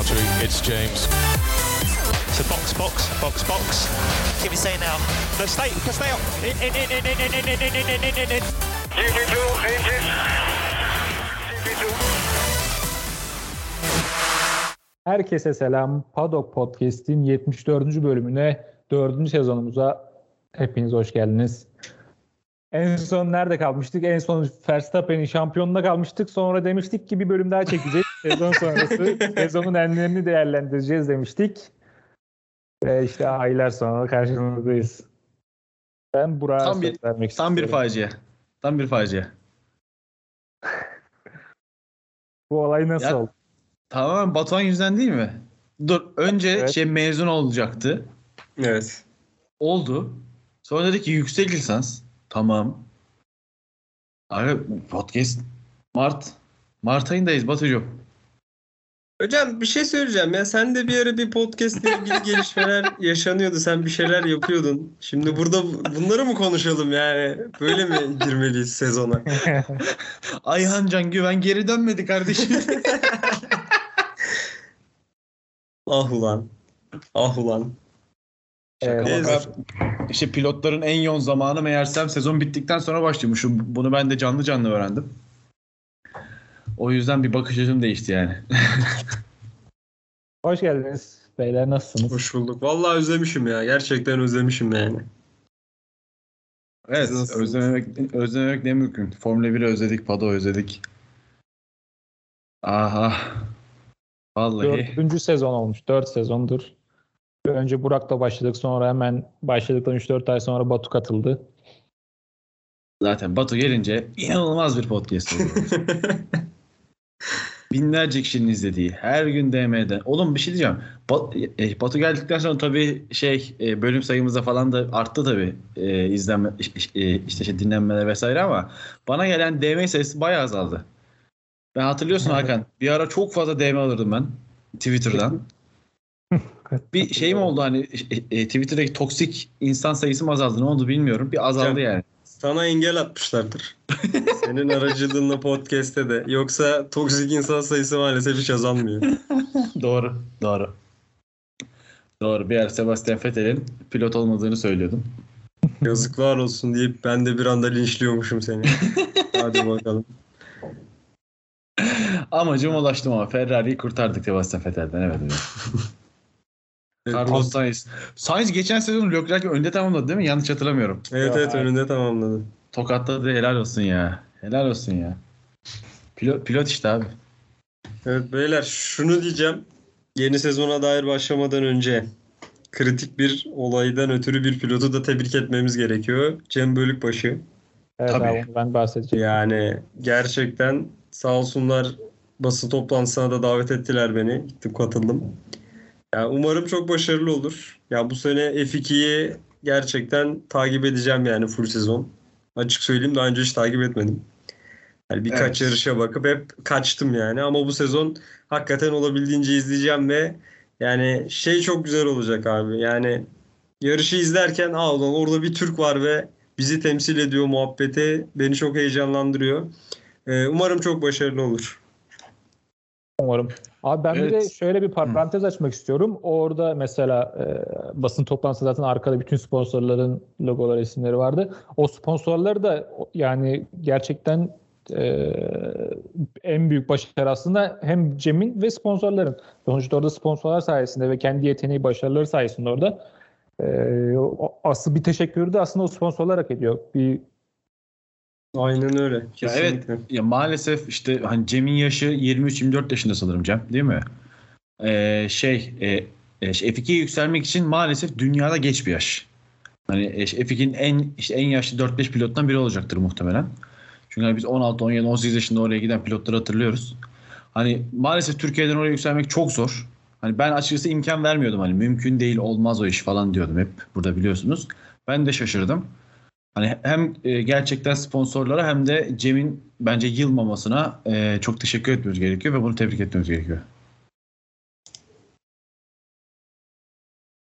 Valtteri. It's James. So box, box, box, box. Give me say now. No, stay, stay up. In, in, in, in, in, in, in, in, in, in, in, in. GP2, engine. GP2. Herkese selam. Paddock Podcast'in 74. bölümüne, 4. sezonumuza hepiniz hoş geldiniz. En son nerede kalmıştık? En son Verstappen'in şampiyonluğunda kalmıştık. Sonra demiştik ki bir bölüm daha çekeceğiz. Sezon sonrası sezonun enlerini değerlendireceğiz demiştik. Ve işte aylar sonra karşınızdayız. Ben Burak'a Tam bir- vermek Tam bir istiyorum. facia. Tam bir facia. Bu olay nasıl Ya- oldu? Tamamen Batuhan yüzünden değil mi? Dur önce Evet. şey mezun olacaktı. Evet. Oldu. Sonra dedi ki yüksek lisans. Tamam. Abi podcast Mart. Mart ayındayız Batucuğum. Hocam bir şey söyleyeceğim ya sen de bir ara bir podcast ile ilgili gelişmeler yaşanıyordu. Sen bir şeyler yapıyordun. Şimdi burada bu- bunları mı konuşalım yani? Böyle mi girmeliyiz sezona? Ayhan Can Güven geri dönmedi kardeşim. Ah ulan. Ah ulan. Evet. Şaka maka. İşte pilotların en yoğun zamanı meğersem sezon bittikten sonra başlıyormuş. Bunu ben de canlı canlı öğrendim. O yüzden bir bakış açım değişti yani. Hoş geldiniz. Beyler nasılsınız? Hoş bulduk. Vallahi özlemişim ya. Gerçekten özlemişim yani. Evet, özlememek, özlememek ne mümkün. Formula 1'i özledik, Pado özledik. Aha. Vallahi. Dördüncü sezon olmuş. Dört sezondur. Önce Burak'la başladık. Sonra hemen başladıktan 3-4 ay sonra Batu katıldı. Zaten Batu gelince inanılmaz bir podcast oldu. Binlerce kişinin izlediği, her gün DM'den. Oğlum bir şey diyeceğim. Ba- e, Batu geldikten sonra tabii şey e, bölüm sayımızda falan da arttı tabii e, izlenme e, işte şey dinlenmeler vesaire ama bana gelen DM sayısı bayağı azaldı. Ben hatırlıyorsun Hakan bir ara çok fazla DM alırdım ben Twitter'dan. Bir şey mi oldu hani e, e, Twitter'daki toksik insan sayısı mı azaldı ne oldu bilmiyorum. Bir azaldı yani. Sana engel atmışlardır. Senin aracılığınla podcast'te de. Yoksa toksik insan sayısı maalesef hiç azalmıyor. Doğru. Doğru. Doğru. Bir yer Sebastian Vettel'in pilot olmadığını söylüyordum. Yazıklar olsun deyip ben de bir anda linçliyormuşum seni. Hadi bakalım. Amacıma ulaştım ama Ferrari'yi kurtardık Sebastian Vettel'den. Evet. evet. Carlos Sainz. Sainz geçen sezon Leclerc'i önde tamamladı değil mi? Yanlış hatırlamıyorum. Evet evet önünde tamamladı. Tokatladı. Helal olsun ya. Helal olsun ya. Pilot, pilot işte abi. Evet beyler şunu diyeceğim. Yeni sezona dair başlamadan önce kritik bir olaydan ötürü bir pilotu da tebrik etmemiz gerekiyor. Cem Bölükbaşı. Evet Tabii. abi ben bahsedeceğim. Yani gerçekten sağ olsunlar basın toplantısına da davet ettiler beni. Gittim katıldım. Yani umarım çok başarılı olur. Ya bu sene F2'yi gerçekten takip edeceğim yani full sezon. Açık söyleyeyim daha önce hiç takip etmedim. Yani birkaç Evet. yarışa bakıp hep kaçtım yani ama bu sezon hakikaten olabildiğince izleyeceğim ve yani şey çok güzel olacak abi. Yani yarışı izlerken aa ulan orada bir Türk var ve bizi temsil ediyor muhabbeti beni çok heyecanlandırıyor. Ee, umarım çok başarılı olur. Umarım. Abi ben bir de Evet. şöyle bir parantez açmak istiyorum. Orada mesela e, basın toplantısı zaten arkada bütün sponsorların logoları, isimleri vardı. O sponsorları da yani gerçekten e, en büyük başarı aslında hem Cem'in ve sponsorların. Sonuçta orada sponsorlar sayesinde ve kendi yeteneği, başarıları sayesinde orada e, asıl bir teşekkürü de aslında o sponsorlar hak ediyor. Bir Aynen öyle. Ya Kesinlikle. evet ya maalesef işte hani Cem'in yaşı 23-24 yaşında sanırım Cem değil mi? Ee, şey e, e, şey, F2'ye yükselmek için maalesef dünyada geç bir yaş. Hani e, şey, F2'nin en işte en yaşlı 4-5 pilottan biri olacaktır muhtemelen. Çünkü hani biz 16, 17, 18 yaşında oraya giden pilotları hatırlıyoruz. Hani maalesef Türkiye'den oraya yükselmek çok zor. Hani ben açıkçası imkan vermiyordum hani mümkün değil olmaz o iş falan diyordum hep burada biliyorsunuz. Ben de şaşırdım. Hani hem e, gerçekten sponsorlara hem de Cem'in bence yılmamasına e, çok teşekkür etmemiz gerekiyor ve bunu tebrik etmemiz gerekiyor.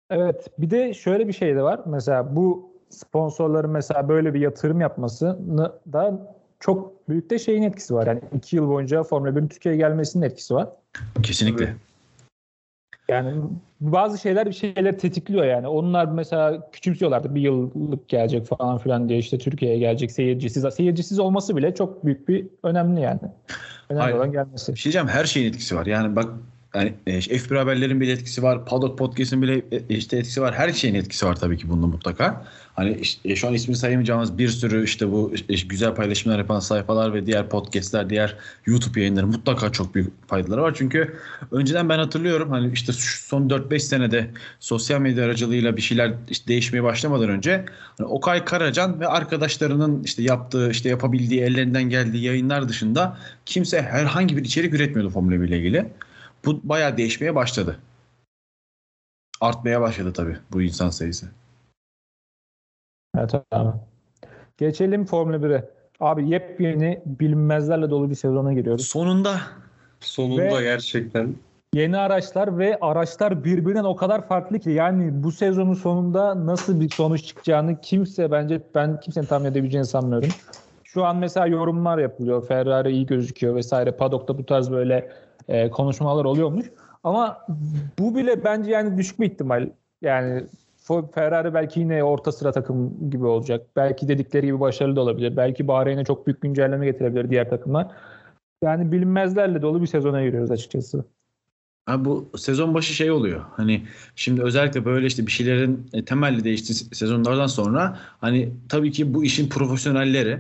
Evet bir de şöyle bir şey de var. Mesela bu sponsorların mesela böyle bir yatırım yapmasını da çok büyük de şeyin etkisi var. Yani iki yıl boyunca Formula 1'in Türkiye'ye gelmesinin etkisi var. Kesinlikle. Tabii. Yani bazı şeyler bir şeyler tetikliyor yani. Onlar mesela küçümsüyorlardı bir yıllık gelecek falan filan diye işte Türkiye'ye gelecek seyircisiz. Seyircisiz olması bile çok büyük bir önemli yani. Önemli Hayır. olan gelmesi. Bir şey diyeceğim her şeyin etkisi var. Yani bak yani e, F1 haberlerin bile etkisi var. Paddock Podcast'in bile e, işte etkisi var. Her şeyin etkisi var tabii ki bunda mutlaka. Hani işte, e, şu an ismini sayamayacağımız bir sürü işte bu e, güzel paylaşımlar yapan sayfalar ve diğer podcast'ler, diğer YouTube yayınları mutlaka çok büyük faydaları var. Çünkü önceden ben hatırlıyorum hani işte son 4-5 senede sosyal medya aracılığıyla bir şeyler işte değişmeye başlamadan önce hani Okay Karacan ve arkadaşlarının işte yaptığı işte yapabildiği ellerinden geldiği yayınlar dışında kimse herhangi bir içerik üretmiyordu Formula 1 ile ilgili. Bu bayağı değişmeye başladı. Artmaya başladı tabii bu insan sayısı. Evet abi. Geçelim Formula 1'e. Abi yepyeni bilinmezlerle dolu bir sezona giriyoruz. Sonunda Sonunda Ve- gerçekten. Yeni araçlar ve araçlar birbirinden o kadar farklı ki yani bu sezonun sonunda nasıl bir sonuç çıkacağını kimse bence ben kimsenin tahmin edebileceğini sanmıyorum. Şu an mesela yorumlar yapılıyor. Ferrari iyi gözüküyor vesaire. Paddock'ta bu tarz böyle e, konuşmalar oluyormuş. Ama bu bile bence yani düşük bir ihtimal. Yani Ferrari belki yine orta sıra takım gibi olacak. Belki dedikleri gibi başarılı da olabilir. Belki Bahreyn'e çok büyük güncelleme getirebilir diğer takımlar. Yani bilinmezlerle dolu bir sezona giriyoruz açıkçası. Ha bu sezon başı şey oluyor. Hani şimdi özellikle böyle işte bir şeylerin e, temelli değiştiği se- sezonlardan sonra hani tabii ki bu işin profesyonelleri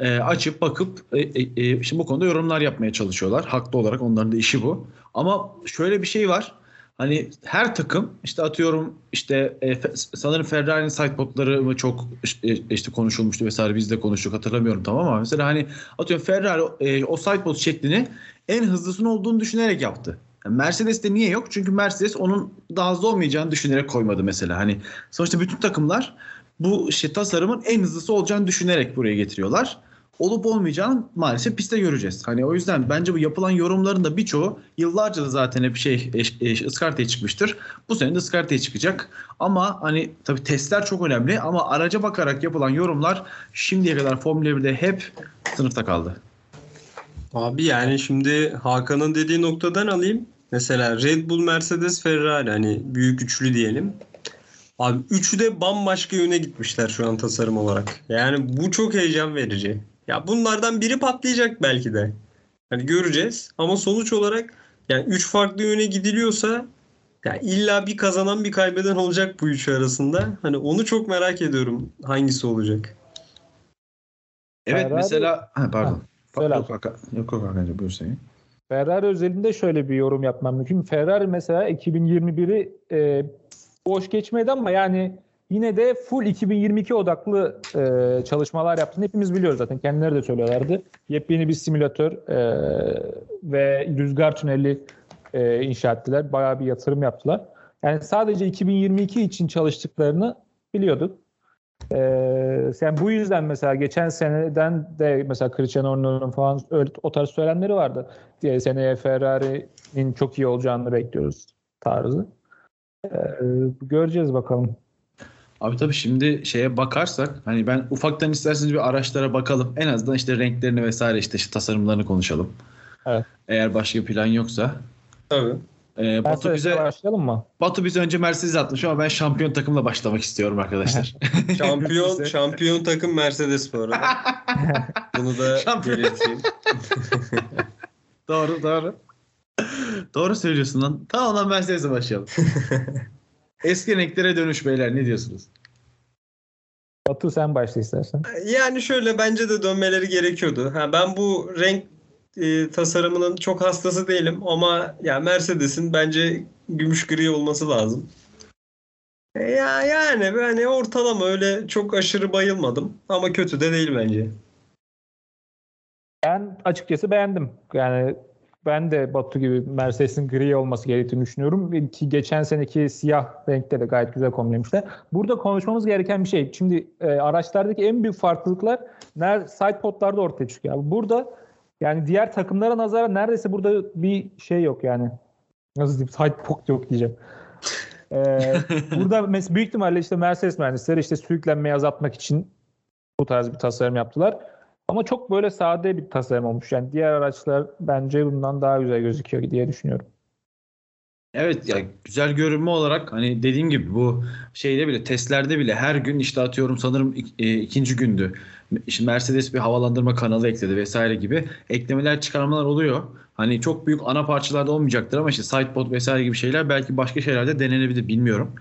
e, açıp bakıp e, e, e, şimdi bu konuda yorumlar yapmaya çalışıyorlar. Haklı olarak onların da işi bu. Ama şöyle bir şey var. Hani her takım işte atıyorum işte e, sanırım Ferrari'nin sidepodları mı çok işte, işte konuşulmuştu vesaire biz de konuştuk hatırlamıyorum tamam ama mesela hani atıyorum Ferrari e, o sidepod şeklini en hızlısının olduğunu düşünerek yaptı. Yani Mercedes'te niye yok? Çünkü Mercedes onun daha hızlı olmayacağını düşünerek koymadı mesela. Hani sonuçta bütün takımlar bu şey tasarımın en hızlısı olacağını düşünerek buraya getiriyorlar. Olup olmayacağını maalesef pistte göreceğiz. Hani o yüzden bence bu yapılan yorumların da birçoğu yıllarca da zaten hep şey ıskartaya çıkmıştır. Bu sene de ıskartaya çıkacak. Ama hani tabii testler çok önemli ama araca bakarak yapılan yorumlar şimdiye kadar Formula 1'de hep sınıfta kaldı. Abi yani şimdi Hakan'ın dediği noktadan alayım. Mesela Red Bull, Mercedes, Ferrari hani büyük üçlü diyelim. Abi üçü de bambaşka yöne gitmişler şu an tasarım olarak. Yani bu çok heyecan verici. Ya bunlardan biri patlayacak belki de. Hani göreceğiz ama sonuç olarak yani üç farklı yöne gidiliyorsa ya illa bir kazanan bir kaybeden olacak bu üçü arasında. Hani onu çok merak ediyorum hangisi olacak. Evet Ferrari- mesela ha, pardon. Ha, söyle yok, yok yok Hakan'cığım buyur sen. Ferrari özelinde şöyle bir yorum yapmam mümkün. Ferrari mesela 2021'i e, boş geçmedi ama yani yine de full 2022 odaklı e, çalışmalar yaptığını hepimiz biliyoruz zaten. Kendileri de söylüyorlardı. Yepyeni bir simülatör e, ve rüzgar tüneli e, inşa ettiler. Bayağı bir yatırım yaptılar. Yani sadece 2022 için çalıştıklarını biliyorduk. Ee, yani bu yüzden mesela geçen seneden de mesela Cristiano Ronaldo'nun falan öyle, o tarz söylemleri vardı. Diye seneye Ferrari'nin çok iyi olacağını bekliyoruz tarzı. Ee, göreceğiz bakalım. Abi tabii şimdi şeye bakarsak hani ben ufaktan isterseniz bir araçlara bakalım. En azından işte renklerini vesaire işte, işte tasarımlarını konuşalım. Evet. Eğer başka plan yoksa. Tabii. Ee, Batu bize başlayalım mı? Batu bize önce Mercedes atmış ama ben şampiyon takımla başlamak istiyorum arkadaşlar. Şampiyon şampiyon takım Mercedes bu arada. Bunu da Şampiyon. belirteyim. doğru doğru. doğru söylüyorsun lan. Tamam lan Mercedes'e başlayalım. Eski renklere dönüş beyler ne diyorsunuz? Batu sen başla istersen. Yani şöyle bence de dönmeleri gerekiyordu. Ha ben bu renk e, tasarımının çok hastası değilim ama ya Mercedes'in bence gümüş gri olması lazım. E, Ya yani yani ortalama öyle çok aşırı bayılmadım ama kötü de değil bence. Ben açıkçası beğendim. Yani ben de Batu gibi Mercedes'in gri olması gerektiğini düşünüyorum. Ki geçen seneki siyah renkte de gayet güzel kombinlemişler. Burada konuşmamız gereken bir şey. Şimdi e, araçlardaki en büyük farklılıklar ner side podlarda ortaya çıkıyor. Burada yani diğer takımlara nazaran neredeyse burada bir şey yok yani. Nasıl diyeyim? Side pod yok diyeceğim. Ee, burada mes- büyük ihtimalle işte Mercedes mühendisleri işte sürüklenmeyi azaltmak için bu tarz bir tasarım yaptılar. Ama çok böyle sade bir tasarım olmuş. Yani diğer araçlar bence bundan daha güzel gözüküyor diye düşünüyorum. Evet ya güzel görünme olarak hani dediğim gibi bu şeyde bile testlerde bile her gün işte atıyorum sanırım ik- e, ikinci gündü. İşte Mercedes bir havalandırma kanalı ekledi vesaire gibi eklemeler çıkarmalar oluyor. Hani çok büyük ana parçalarda olmayacaktır ama işte sidepod vesaire gibi şeyler belki başka şeylerde denenebilir bilmiyorum.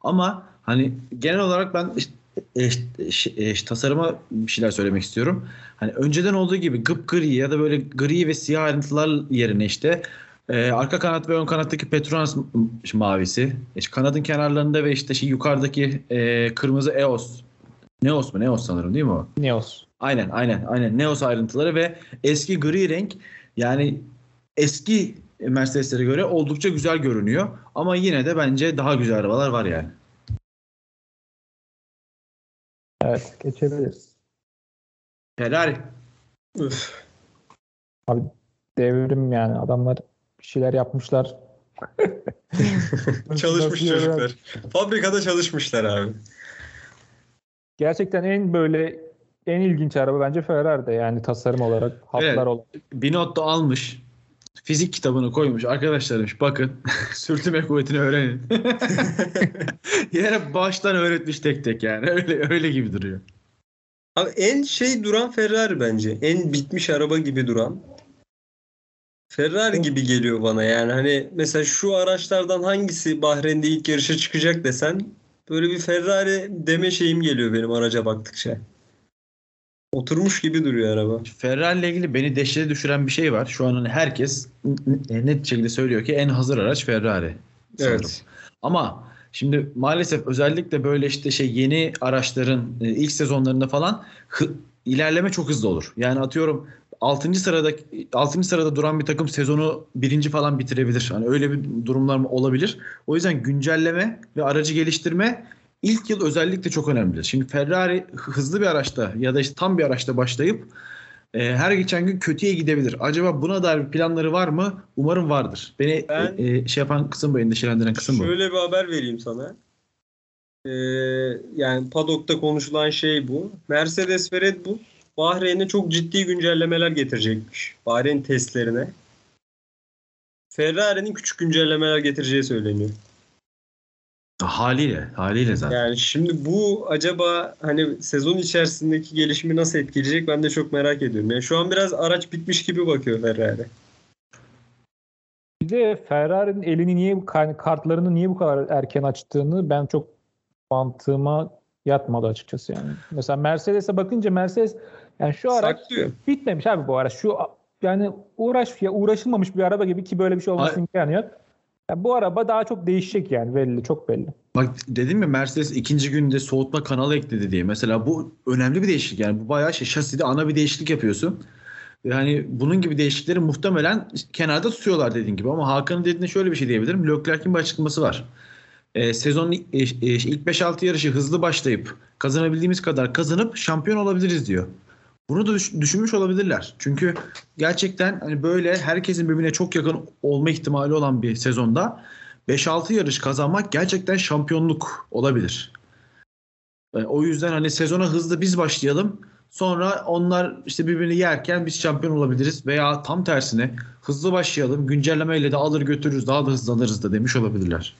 Ama hani genel olarak ben işte, e, e, e, tasarıma bir şeyler söylemek istiyorum. Hani önceden olduğu gibi gıp gri ya da böyle gri ve siyah ayrıntılar yerine işte ee, arka kanat ve ön kanattaki Petronas mavisi. İşte kanadın kenarlarında ve işte şey yukarıdaki e, kırmızı EOS. Neos mu? Neos sanırım değil mi o? Neos. Aynen aynen aynen. Neos ayrıntıları ve eski gri renk yani eski Mercedes'lere göre oldukça güzel görünüyor. Ama yine de bence daha güzel arabalar var yani. Evet geçebiliriz. Ferrari. Üf. Abi devrim yani adamlar bir şeyler yapmışlar. Çalışmış çocuklar. Fabrikada çalışmışlar abi. Gerçekten en böyle en ilginç araba bence Ferrari'de yani tasarım olarak, hatlar Evet. olarak. Binotto almış. Fizik kitabını koymuş. Arkadaşlar demiş bakın sürtünme kuvvetini öğrenin. Yine baştan öğretmiş tek tek yani. Öyle öyle gibi duruyor. Abi en şey duran Ferrari bence. En bitmiş araba gibi duran. Ferrari gibi geliyor bana yani. Hani mesela şu araçlardan hangisi Bahreyn'de ilk yarışa çıkacak desen böyle bir Ferrari deme şeyim geliyor benim araca baktıkça. Oturmuş gibi duruyor araba. Ferrari ile ilgili beni dehşete düşüren bir şey var. Şu an hani herkes net şekilde söylüyor ki en hazır araç Ferrari. sanırım. Evet. Ama şimdi maalesef özellikle böyle işte şey yeni araçların e, ilk sezonlarında falan hı- ilerleme çok hızlı olur. Yani atıyorum 6. sırada 6. sırada duran bir takım sezonu birinci falan bitirebilir. Hani öyle bir durumlar mı olabilir. O yüzden güncelleme ve aracı geliştirme ilk yıl özellikle çok önemlidir. Şimdi Ferrari hızlı bir araçta ya da işte tam bir araçta başlayıp e, her geçen gün kötüye gidebilir. Acaba buna dair bir planları var mı? Umarım vardır. Beni Ben- e, e, şey yapan kısım bu, endişelendiren kısım bu. Şöyle bir haber vereyim sana. Ee, yani paddock'ta konuşulan şey bu. Mercedes ve Red Bull Bahreyn'e çok ciddi güncellemeler getirecekmiş. Bahreyn testlerine. Ferrari'nin küçük güncellemeler getireceği söyleniyor. Haliyle, haliyle zaten. Yani şimdi bu acaba hani sezon içerisindeki gelişimi nasıl etkileyecek ben de çok merak ediyorum. Yani şu an biraz araç bitmiş gibi bakıyor Ferrari. Bir de Ferrari'nin elini niye yani kartlarını niye bu kadar erken açtığını ben çok mantığıma yatmadı açıkçası yani. Mesela Mercedes'e bakınca Mercedes yani şu araç Saklıyor. bitmemiş abi bu araç. Şu yani uğraş ya uğraşılmamış bir araba gibi ki böyle bir şey olması Ay- imkanı yok. Yani bu araba daha çok değişecek yani belli çok belli. Bak dedim mi Mercedes ikinci günde soğutma kanalı ekledi diye. Mesela bu önemli bir değişiklik. Yani bu bayağı şey şaside ana bir değişiklik yapıyorsun. Ve hani bunun gibi değişiklikleri muhtemelen kenarda tutuyorlar dediğin gibi. Ama Hakan'ın dediğine şöyle bir şey diyebilirim. Leclerc'in bir açıklaması var. Ee, sezonun e, e, ilk 5-6 yarışı hızlı başlayıp kazanabildiğimiz kadar kazanıp şampiyon olabiliriz diyor. Bunu da düş- düşünmüş olabilirler. Çünkü gerçekten hani böyle herkesin birbirine çok yakın olma ihtimali olan bir sezonda 5-6 yarış kazanmak gerçekten şampiyonluk olabilir. E, O yüzden hani sezona hızlı biz başlayalım. Sonra onlar işte birbirini yerken biz şampiyon olabiliriz. Veya tam tersine hızlı başlayalım. Güncellemeyle de alır götürürüz. Daha da hızlanırız da demiş olabilirler.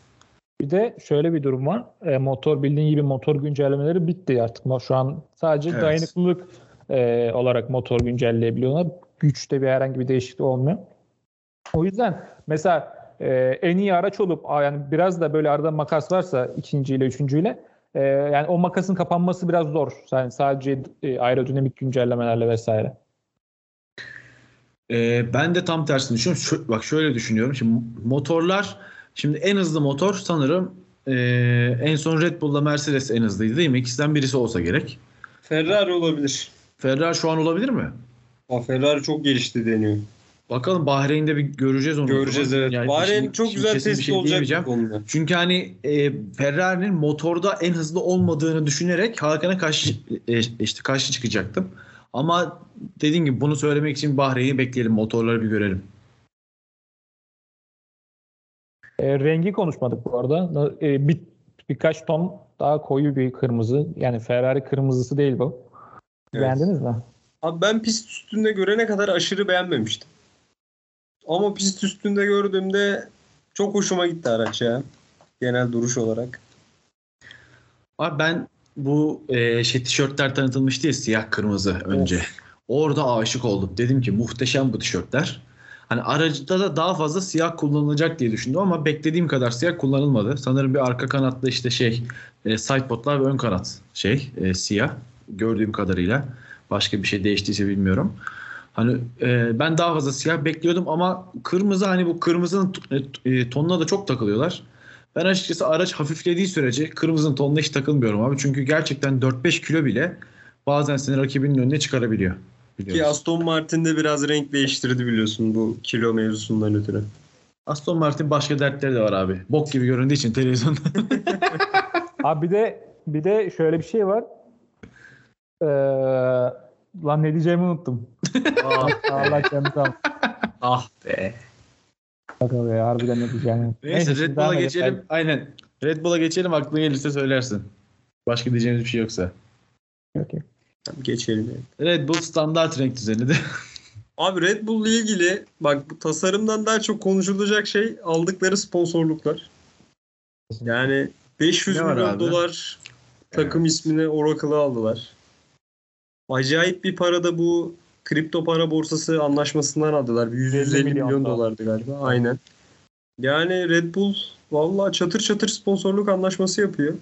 Bir de şöyle bir durum var. E, motor bildiğin gibi motor güncellemeleri bitti artık. Şu an sadece Evet. dayanıklılık e, olarak motor güncelleyebiliyorlar. Güçte bir herhangi bir değişiklik olmuyor. O yüzden mesela e, en iyi araç olup yani biraz da böyle arada makas varsa ikinciyle üçüncüyle e, yani o makasın kapanması biraz zor. Yani sadece e, aerodinamik güncellemelerle vesaire. Ee, ben de tam tersini düşünüyorum. Şu- bak şöyle düşünüyorum. Şimdi motorlar şimdi en hızlı motor sanırım e, en son Red Bull'la Mercedes en hızlıydı değil mi? İkisinden birisi olsa gerek. Ferrari olabilir. Ferrari şu an olabilir mi? Ama Ferrari çok gelişti deniyor. Bakalım Bahreyn'de bir göreceğiz onu. Göreceğiz evet. Yani Bahreyn şimdi- çok güzel test şey olacak bu konuda. Çünkü hani e, Ferrari'nin motorda en hızlı olmadığını düşünerek Hakan'a karşı e, işte karşı çıkacaktım. Ama dediğim gibi bunu söylemek için Bahreyn'i bekleyelim. Motorları bir görelim. E, rengi konuşmadık bu arada. E, bir, birkaç ton daha koyu bir kırmızı. Yani Ferrari kırmızısı değil bu. Evet. Beğendiniz mi? Abi ben pist üstünde görene kadar aşırı beğenmemiştim. Ama pist üstünde gördüğümde Çok hoşuma gitti araç ya. Genel duruş olarak. Abi ben bu e, şey tişörtler tanıtılmıştı ya siyah kırmızı önce. Orada aşık oldum. Dedim ki muhteşem bu tişörtler. Hani aracda da daha fazla siyah kullanılacak diye düşündüm ama beklediğim kadar siyah kullanılmadı. Sanırım bir arka kanatlı işte şey e, sidepodlar ve ön kanat şey e, siyah gördüğüm kadarıyla. Başka bir şey değiştiyse bilmiyorum. Hani e, ben daha fazla siyah bekliyordum ama kırmızı hani bu kırmızının t- e, tonuna da çok takılıyorlar. Ben açıkçası araç hafiflediği sürece kırmızının tonuna hiç takılmıyorum abi. Çünkü gerçekten 4-5 kilo bile bazen seni rakibinin önüne çıkarabiliyor. Ki Biliyoruz. Aston Martin de biraz renk değiştirdi biliyorsun bu kilo mevzusundan ötürü. Aston Martin başka dertleri de var abi. Bok gibi göründüğü için televizyonda. Abi bir de bir de şöyle bir şey var. Ee, lan ne diyeceğimi unuttum. ah, Allah olsun. ah be. Bakalım ya, harbiden ne diyeceğimi unuttum. Neyse siz Red Bull'a edin. geçelim. Aynen. Red Bull'a geçelim aklına gelirse söylersin. Başka diyeceğimiz bir şey yoksa. Okey. Tamam, geçelim. Red Bull standart renk düzeni Abi Red Bull'la ilgili bak bu tasarımdan daha çok konuşulacak şey aldıkları sponsorluklar. Yani 500 Ne var milyon abi? dolar takım ismine Oracle'ı aldılar. Acayip bir para da bu kripto para borsası anlaşmasından aldılar. Bir 150 milyon, milyon dolar. dolardı galiba. Aynen. Yani Red Bull vallahi çatır çatır sponsorluk anlaşması yapıyor.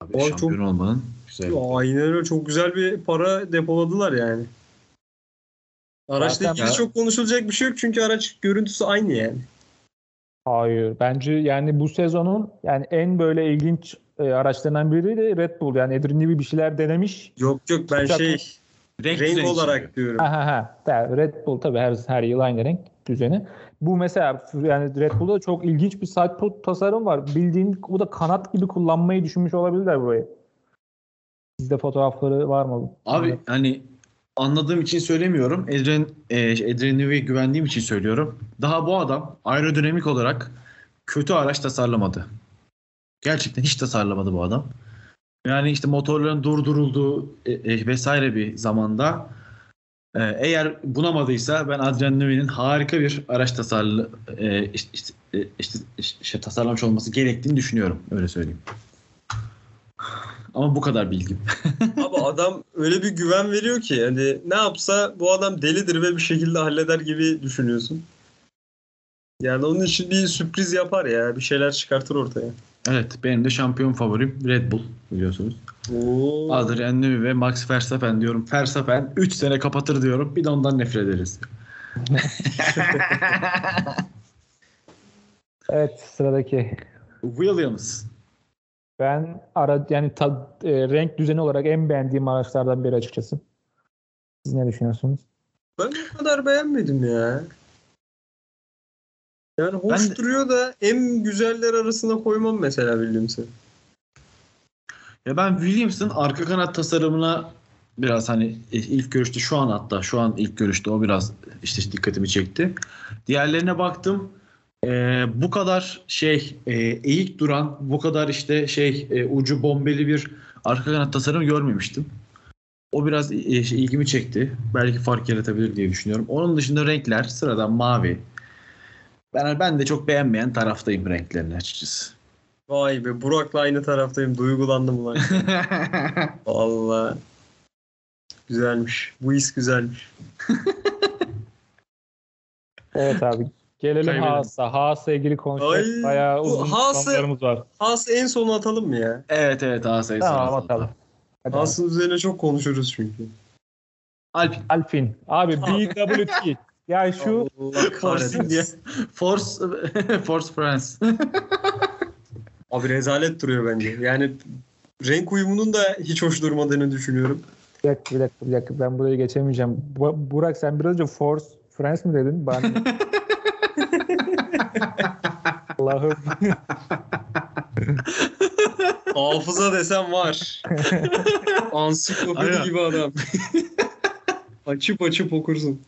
Abi, Abi şampiyon çok- olmanın güzel. Aynen öyle. Çok güzel bir para depoladılar yani. Araçla Zaten- ilgili Ya- çok konuşulacak bir şey yok çünkü araç görüntüsü aynı yani. Hayır. Bence yani bu sezonun yani en böyle ilginç e, araçlarından biri de Red Bull. Yani Adrian Newey bir şeyler denemiş. Yok yok ben Çok- şey Renk, olarak diyorum. Ha ha ha. Red Bull tabii her, her yıl aynı renk düzeni. Bu mesela yani Red Bull'da çok ilginç bir sidepod tasarım var. Bildiğin bu da kanat gibi kullanmayı düşünmüş olabilirler burayı. Sizde fotoğrafları var mı? Abi hani anladığım için söylemiyorum. Adrian, e, Adrian Newey'e güvendiğim için söylüyorum. Daha bu adam aerodinamik olarak kötü araç tasarlamadı. Gerçekten hiç tasarlamadı bu adam. Yani işte motorların durdurulduğu e, e, vesaire bir zamanda e, eğer bunamadıysa ben Adrian Newey'nin harika bir araç tasarlı e, işte, işte, e, işte, işte tasarlamış olması gerektiğini düşünüyorum. Öyle söyleyeyim. Ama bu kadar bilgim. Abi adam öyle bir güven veriyor ki hani ne yapsa bu adam delidir ve bir şekilde halleder gibi düşünüyorsun. Yani onun için bir sürpriz yapar ya. Bir şeyler çıkartır ortaya. Evet benim de şampiyon favorim Red Bull biliyorsunuz. Oo. Adrian Newey ve Max Verstappen diyorum. Verstappen 3 sene kapatır diyorum. Bir de ondan nefret ederiz. Evet sıradaki. Williams. Ben ara yani ta- e, renk düzeni olarak en beğendiğim araçlardan biri açıkçası. Siz ne düşünüyorsunuz? Ben o kadar beğenmedim ya. Yani hoş Ben de- duruyor da en güzeller arasına koymam mesela Williams'ı. Ya ben Williams'ın arka kanat tasarımına biraz hani ilk görüşte şu an hatta şu an ilk görüşte o biraz işte dikkatimi çekti. Diğerlerine baktım. Ee, bu kadar şey e, eğik duran, bu kadar işte şey e, ucu bombeli bir arka kanat tasarım görmemiştim. O biraz e, şey, ilgimi çekti. Belki fark yaratabilir diye düşünüyorum. Onun dışında renkler sıradan mavi. Ben ben de çok beğenmeyen taraftayım renklerini açıkçası. Vay be Burak'la aynı taraftayım. Duygulandım ulan. Valla. Güzelmiş. Bu his güzelmiş. Evet abi. Gelelim. Haas'a. Haas'la ilgili konuşacak Ay, bayağı uzun Haas'ı- konularımız var. Haas en sona atalım mı ya? evet evet A sayısı. Tamam aslında. atalım. Haas'ın üzerine çok konuşuruz çünkü. Alpine. Alpin. Abi BWT. Ya şu Force. India. Force Force France. Abi rezalet duruyor bence. Yani renk uyumunun da hiç hoş durmadığını düşünüyorum. bir dakika, bir dakika, bir dakika. Ben burayı geçemeyeceğim. Bu- Burak sen biraz önce Force France mi dedin? Ben... Allah'ım. Hafıza desem var. Ansiklopedi Aynen. gibi adam. açıp açıp okursun.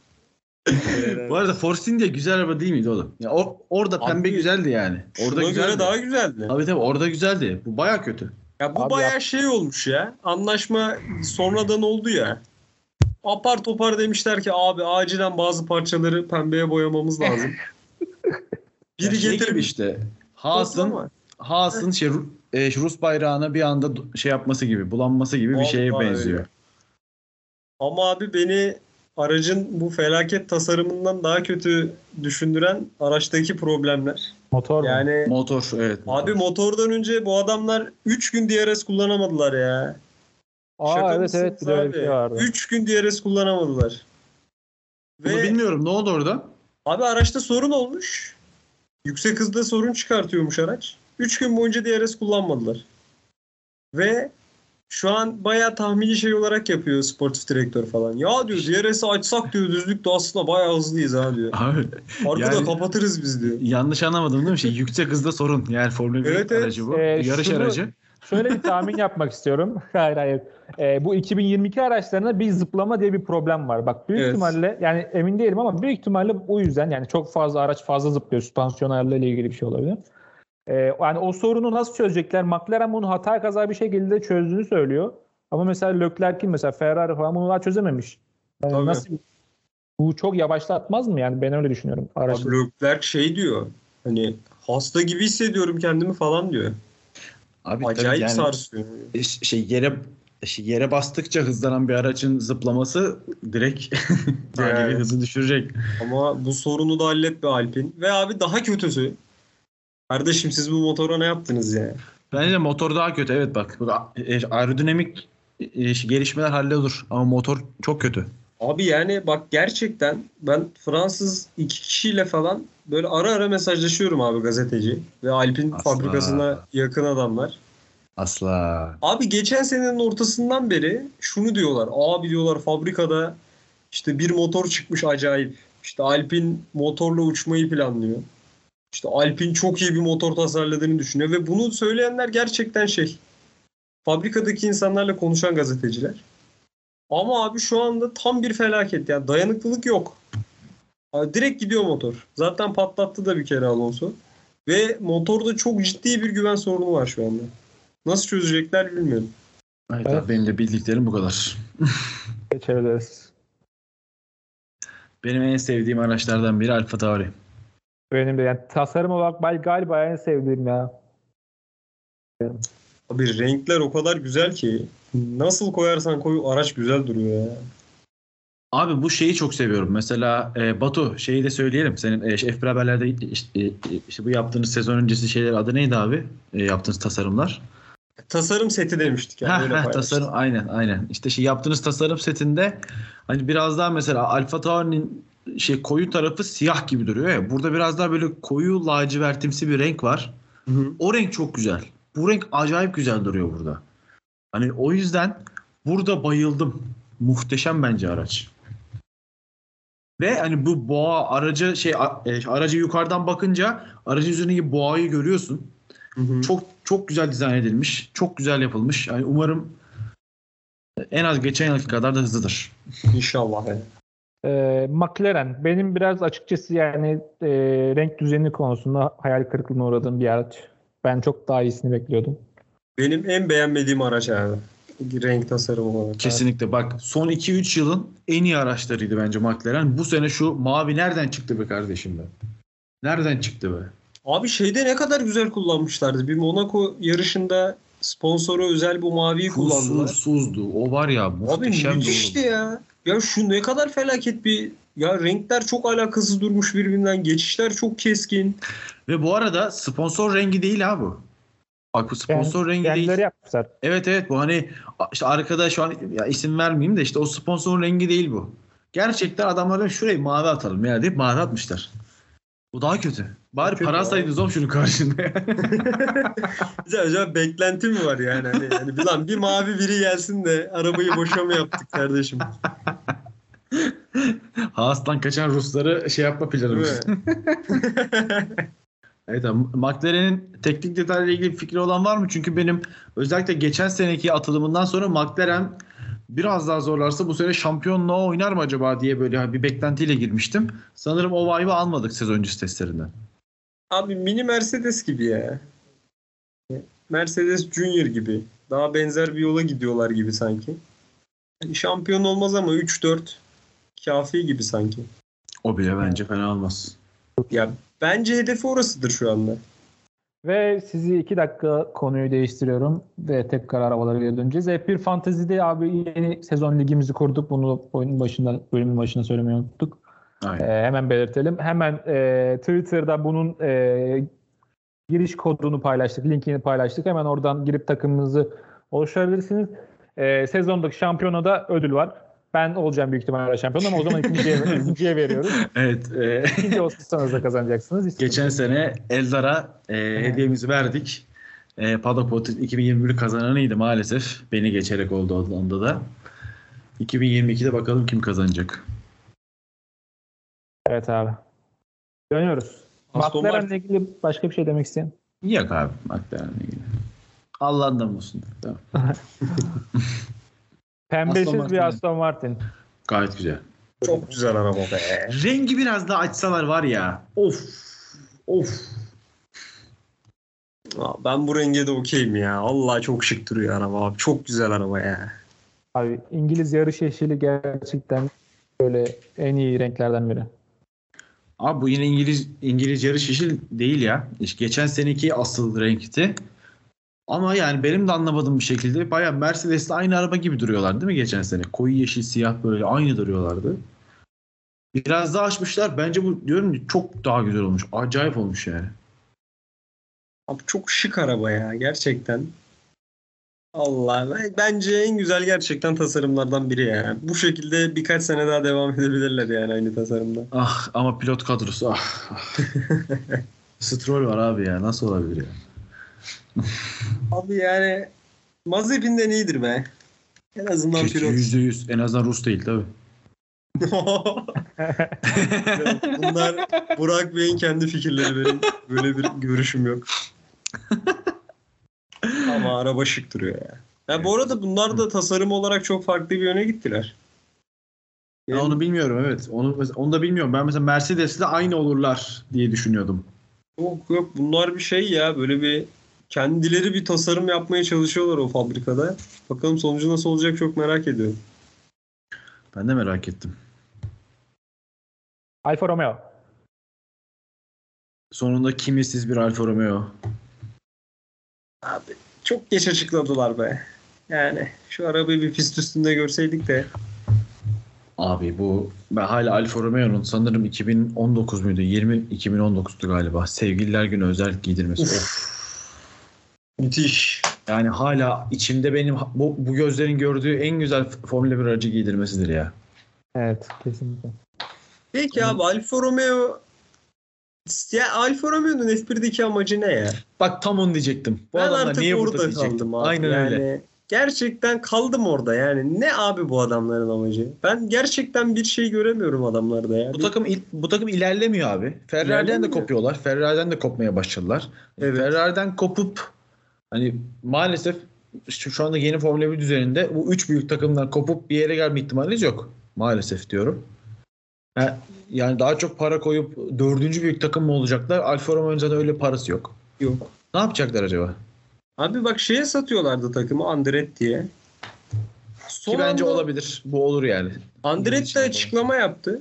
Bu arada Force India güzel araba değil miydi oğlum? Ya or- orada Abi, pembe güzeldi yani. Orada Ona güzeldi. göre daha güzeldi. Tabii tabii orada güzeldi. Bu baya kötü. Ya bu Abi bayağı şey olmuş ya. Anlaşma sonradan oldu ya. Apar topar demişler ki abi acilen bazı parçaları pembeye boyamamız lazım. Biri şey getirip gibi işte. Haas'ın. Haas'ın şey, Ru- e, Rus bayrağına bir anda do- şey yapması gibi, bulanması gibi bir şeye Vallahi benziyor. öyle. Ama abi beni aracın bu felaket tasarımından daha kötü düşündüren araçtaki problemler. Motor mu? Yani Motor evet. motor. abi motordan önce bu adamlar 3 gün DRS kullanamadılar ya. Aa Şaka evet evet bir de öyle bir şey vardı. 3 gün DRS kullanamadılar. Bunu Ve bilmiyorum ne oldu orada? abi araçta sorun olmuş. Yüksek hızda sorun çıkartıyormuş araç. 3 gün boyunca DRS kullanmadılar. Ve şu an bayağı tahmini şey olarak yapıyor sportif direktör falan. Ya diyor DRS'i açsak diyor düzlükte aslında bayağı hızlıyız ha diyor. Abi Arkada Yani- kapatırız biz diyor. yanlış anlamadım değil mi? Şey, yüksek hızda sorun. Yani Formula 1 Evet, aracı bu. Ee, Yarış şunu- aracı. Şöyle bir tahmin yapmak istiyorum. Hayır hayır. Ee, bu 2022 araçlarında bir zıplama diye bir problem var. Bak büyük Evet. ihtimalle yani emin değilim ama büyük ihtimalle o yüzden yani çok fazla araç fazla zıplıyor. Süspansiyon ayarlarıyla ilgili bir şey olabilir. Ee, yani o sorunu nasıl çözecekler? McLaren bunu hata kaza bir şekilde çözdüğünü söylüyor. Ama mesela Leclerc'in mesela Ferrari falan bunu daha çözememiş. Yani Tabii. nasıl bu çok yavaşlatmaz mı yani ben öyle düşünüyorum. Araç. Abi Leclerc şey diyor. Hani hasta gibi hissediyorum kendimi falan diyor. Abi Acayip yani, sarsıyor. e, şey yere şey, yere bastıkça hızlanan bir aracın zıplaması direkt Evet. hızı düşürecek. Ama bu sorunu da hallet be Alpin. Ve abi daha kötüsü. Kardeşim siz bu motora ne yaptınız ya? Bence motor daha kötü. Evet bak. bak e, aerodinamik e, gelişmeler hallolur ama motor çok kötü. Abi yani bak gerçekten ben Fransız iki kişiyle falan böyle ara ara mesajlaşıyorum abi gazeteci. Ve Alpin Asla. fabrikasına yakın adamlar. Asla. Abi geçen senenin ortasından beri şunu diyorlar. Abi diyorlar fabrikada işte bir motor çıkmış acayip. İşte Alpin motorla uçmayı planlıyor. İşte Alpin çok iyi bir motor tasarladığını düşünüyor ve bunu söyleyenler gerçekten şey. Fabrikadaki insanlarla konuşan gazeteciler. Ama abi şu anda tam bir felaket yani dayanıklılık yok. Abi direkt gidiyor motor. Zaten patlattı da bir kere Alonso. Ve motorda çok ciddi bir güven sorunu var şu anda. Nasıl çözecekler bilmiyorum. Evet, Evet. abi, benim de bildiklerim bu kadar. Geçebiliriz. Benim en sevdiğim araçlardan biri Alfa Tauri. Benim de yani tasarım olarak ben galiba en sevdiğim ya. Abi renkler o kadar güzel ki nasıl koyarsan koy araç güzel duruyor ya. Abi bu şeyi çok seviyorum. Mesela e, Batu şeyi de söyleyelim. Senin e, F1 haberlerde işte, e, işte bu yaptığınız sezon öncesi şeyler adı neydi abi? E, yaptığınız tasarımlar. Tasarım seti demiştik yani. Ha, paylaştık. tasarım aynen aynen. İşte şey yaptığınız tasarım setinde hani biraz daha mesela Alfa Tauri'nin şey koyu tarafı siyah gibi duruyor ya. Burada biraz daha böyle koyu lacivertimsi bir renk var. Hı hı. O renk çok güzel. Bu renk acayip güzel duruyor burada. Hani o yüzden burada bayıldım. Muhteşem bence araç. Ve hani bu boğa aracı şey e, aracı yukarıdan bakınca aracın üzerindeki boğayı görüyorsun. Hı hı. Çok çok güzel dizayn edilmiş. Çok güzel yapılmış. Yani umarım en az geçen yılki kadar da hızlıdır. İnşallah. yani. Ee, McLaren benim biraz açıkçası yani e, renk düzeni konusunda hayal kırıklığına uğradığım bir araç. Ben çok daha iyisini bekliyordum. Benim en beğenmediğim araç abi. Renk tasarımı olarak. Kesinlikle. Bak son 2-3 yılın en iyi araçlarıydı bence McLaren. Bu sene şu mavi nereden çıktı be kardeşim be? Nereden çıktı be? Abi şeyde ne kadar güzel kullanmışlardı. Bir Monaco yarışında sponsora özel bu maviyi kullandılar. Kusursuzdu. O var ya Abi muhteşemdi müthişti ya. Ya şu ne kadar felaket bir ya renkler çok alakasız durmuş birbirinden. Geçişler çok keskin. Ve bu arada sponsor rengi değil ha bu. Bak bu sponsor rengi değil. Yapmışlar. Evet evet bu hani işte arkada şu an ya isim vermeyeyim de işte o sponsorun rengi değil bu. Gerçekten adamlar da şurayı mavi atalım ya deyip mavi atmışlar. Bu daha kötü. Bari Kötü para abi. alsaydınız oğlum şunun karşında. Acaba, acaba beklenti mi var yani? Hani, hani bir, lan bir mavi biri gelsin de arabayı boşa mı yaptık kardeşim? Haas'tan kaçan Rusları şey yapma planımız. Evet abi, McLaren'in teknik detaylarıyla ilgili fikri olan var mı? Çünkü benim özellikle geçen seneki atılımından sonra McLaren biraz daha zorlarsa bu sene şampiyonluğa oynar mı acaba diye böyle bir beklentiyle girmiştim. Sanırım o vibe'ı almadık sezon öncesi testlerinden. Abi mini Mercedes gibi ya. Mercedes Junior gibi. Daha benzer bir yola gidiyorlar gibi sanki. Hani şampiyon olmaz ama 3-4 kafi gibi sanki. O bile bence fena olmaz. Ya bence hedefi orasıdır şu anda. Ve sizi iki dakika konuyu değiştiriyorum ve tekrar arabalara geri döneceğiz. F1 Fantasy'de abi yeni sezon ligimizi kurduk. Bunu oyunun başında, bölümün başında söylemeyi unuttuk. Aynen. Ee, hemen belirtelim. Hemen e, Twitter'da bunun e, giriş kodunu paylaştık, linkini paylaştık. Hemen oradan girip takımınızı oluşturabilirsiniz. E, sezondaki şampiyonada ödül var. Ben olacağım büyük ihtimalle şampiyon ama o zaman ikinciye, ikinciye veriyoruz. Evet. e, İkinci olursanız da kazanacaksınız. Hiç geçen sene Eldar'a e, hediyemizi verdik. E, Paddock Pot 2021 kazananıydı maalesef. Beni geçerek oldu o anda da. 2022'de bakalım kim kazanacak. Evet abi. Dönüyoruz. McLaren'le ilgili başka bir şey demek isteyen? Yok abi McLaren'le ilgili. Allah'ından olsun. Tamam. Pembesiz Aston Martin. bir Aston Martin. Gayet güzel. Çok güzel araba be. Rengi biraz daha açsalar var ya. Of. Of. Ben bu renge de okeyim ya. Allah çok şık duruyor araba abi. Çok güzel araba ya. Abi İngiliz yarış yeşili gerçekten böyle en iyi renklerden biri. Abi bu yine İngiliz İngiliz yarış yeşil değil ya. İşte geçen seneki asıl renkti. Ama yani benim de anlamadığım bir şekilde bayağı Mercedes'le aynı araba gibi duruyorlar değil mi geçen sene? Koyu yeşil siyah böyle aynı duruyorlardı. Biraz daha açmışlar. Bence bu diyorum ya, çok daha güzel olmuş. Acayip olmuş yani. Abi çok şık araba ya gerçekten. Allah ben- bence en güzel gerçekten tasarımlardan biri ya. Bu şekilde birkaç sene daha devam edebilirler yani aynı tasarımda. Ah ama pilot kadrosu ah. ah. Stroll var abi ya. Nasıl olabilir ya? Abi yani Mazepin'den iyidir be. En azından pilot. Yüzde yüz. En azından Rus değil tabii. Bunlar Burak Bey'in kendi fikirleri benim. Böyle bir görüşüm yok. Ama araba şık duruyor ya. Ya bu arada bunlar da tasarım olarak çok farklı bir yöne gittiler. Ya onu bilmiyorum evet. Onu onu da bilmiyorum. Ben mesela Mercedes'le aynı olurlar diye düşünüyordum. Yok yok bunlar bir şey ya böyle bir kendileri bir tasarım yapmaya çalışıyorlar o fabrikada. Bakalım sonucu nasıl olacak çok merak ediyorum. Ben de merak ettim. Alfa Romeo. Sonunda kimisiz bir Alfa Romeo. Abi çok geç açıkladılar be. Yani şu arabayı bir pist üstünde görseydik de Abi bu ben hala Alfa Romeo'nun sanırım 2019 muydu? 20 2019'du galiba. Sevgililer Günü özel giydirmesi. Of. Müthiş. Yani hala içimde benim bu, bu gözlerin gördüğü en güzel Formula 1 aracı giydirmesidir ya. Evet kesinlikle. Peki abi Alfa Romeo ya Alfa Romeo'nun F1'deki amacı ne ya? Bak tam onu diyecektim. Bu ben adamlar artık niye burada orada diyecektim. kaldım abi. Aynen yani, öyle. Gerçekten kaldım orada yani. Ne abi bu adamların amacı? Ben gerçekten bir şey göremiyorum adamlarda ya. Bu takım bu takım ilerlemiyor abi. Ferrari'den de kopuyorlar. Ferrari'den de kopmaya başladılar. Evet. Ferrari'den kopup hani maalesef şu, şu anda yeni Formula 1 düzeninde bu üç büyük takımdan kopup bir yere gelme ihtimaliniz yok. Maalesef diyorum. Yani daha çok para koyup dördüncü büyük takım mı olacaklar? Alfa Romeo'nun zaten öyle parası yok. Yok. Ne yapacaklar acaba? Abi bak şeye satıyorlardı takımı Andretti'ye. Son Ki bence anda olabilir. Bu olur yani. Andretti de açıklama yaptı.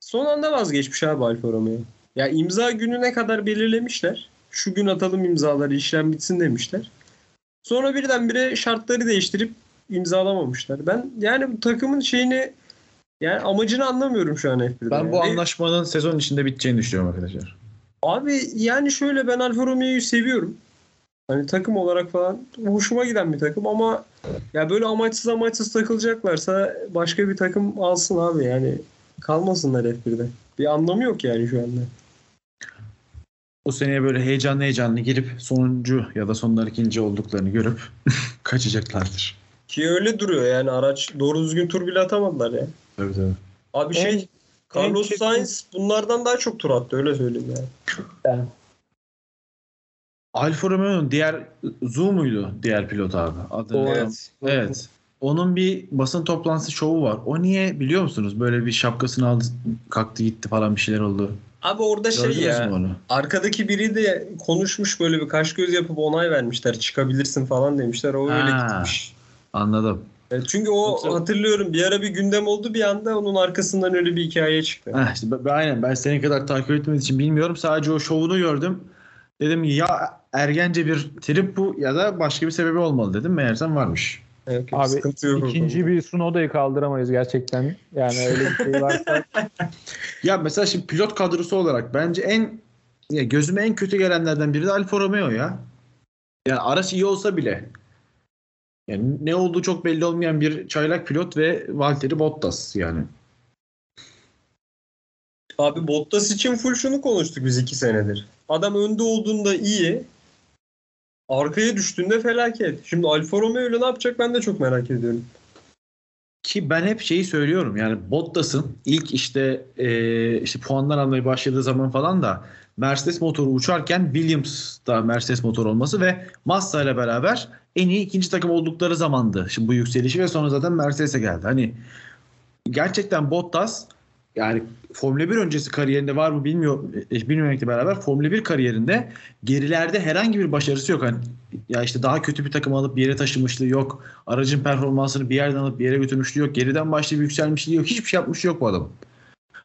Son anda vazgeçmiş abi Alfa Romeo. Ya imza gününe kadar belirlemişler. Şu gün atalım imzaları işlem bitsin demişler. Sonra birdenbire şartları değiştirip imzalamamışlar. Ben yani bu takımın şeyini yani amacını anlamıyorum şu an F1'de. Ben bu Yani. anlaşmanın sezon içinde biteceğini düşünüyorum arkadaşlar. Abi yani şöyle ben Alfa Romeo'yu seviyorum. Hani takım olarak falan hoşuma giden bir takım ama ya böyle amaçsız amaçsız takılacaklarsa başka bir takım alsın abi yani kalmasınlar F1'de. Bir anlamı yok yani şu anda. Bu seneye böyle heyecanlı heyecanlı girip sonuncu ya da sonlar ikinci olduklarını görüp kaçacaklardır. Ki öyle duruyor yani araç doğru düzgün tur bile atamadılar ya. Tabii tabii. Abi En- şey Carlos çirkin- Sainz bunlardan daha çok tur attı öyle söyleyeyim yani. Yani, Alfa Romeo'nun diğer Zu muydu diğer pilot abi? Adı O- ne? Evet. Evet. Onun bir basın toplantısı şovu var. O niye biliyor musunuz? Böyle bir şapkasını aldı, kalktı gitti falan bir şeyler oldu. Abi orada şey Gördünüz ya. mü onu? Arkadaki biri de konuşmuş böyle bir kaş göz yapıp onay vermişler. Çıkabilirsin falan demişler. O öyle Ha. gitmiş. Anladım. Evet, çünkü o Yoksa- hatırlıyorum bir ara bir gündem oldu bir anda onun arkasından öyle bir hikaye çıktı. Ha, işte ben, ben- aynen ben senin kadar takip etmediğim için bilmiyorum. Sadece o şovunu gördüm. Dedim ya ergence bir trip bu ya da başka bir sebebi olmalı dedim. Meğersem varmış. Evet, Abi sıkıntı yok. o ikinci konuda. bir Sunoda'yı kaldıramayız gerçekten. Yani öyle bir şey varsa Ya mesela şimdi pilot kadrosu olarak bence en ya gözüme en kötü gelenlerden biri de Alfa Romeo ya. Yani araç iyi olsa bile yani ne olduğu çok belli olmayan bir çaylak pilot ve Valtteri Bottas yani. Abi Bottas için full şunu konuştuk biz iki senedir. Adam önde olduğunda iyi. Arkaya düştüğünde felaket. Şimdi Alfa Romeo ile ne yapacak ben de çok merak ediyorum. Ki ben hep şeyi söylüyorum yani Bottas'ın ilk işte e, işte puanlar almaya başladığı zaman falan da Mercedes motoru uçarken Williams da Mercedes motor olması ve Massa ile beraber en iyi ikinci takım oldukları zamandı. Şimdi bu yükselişi ve sonra zaten Mercedes'e geldi. Hani gerçekten Bottas yani Formula 1 öncesi kariyerinde var mı bilmiyor e, bilmemekle beraber Formula 1 kariyerinde gerilerde herhangi bir başarısı yok. Hani ya işte daha kötü bir takım alıp bir yere taşımışlığı yok. Aracın performansını bir yerden alıp bir yere götürmüşlüğü yok. Geriden başlayıp yükselmişliği yok. Hiçbir şey yapmış yok bu adamın.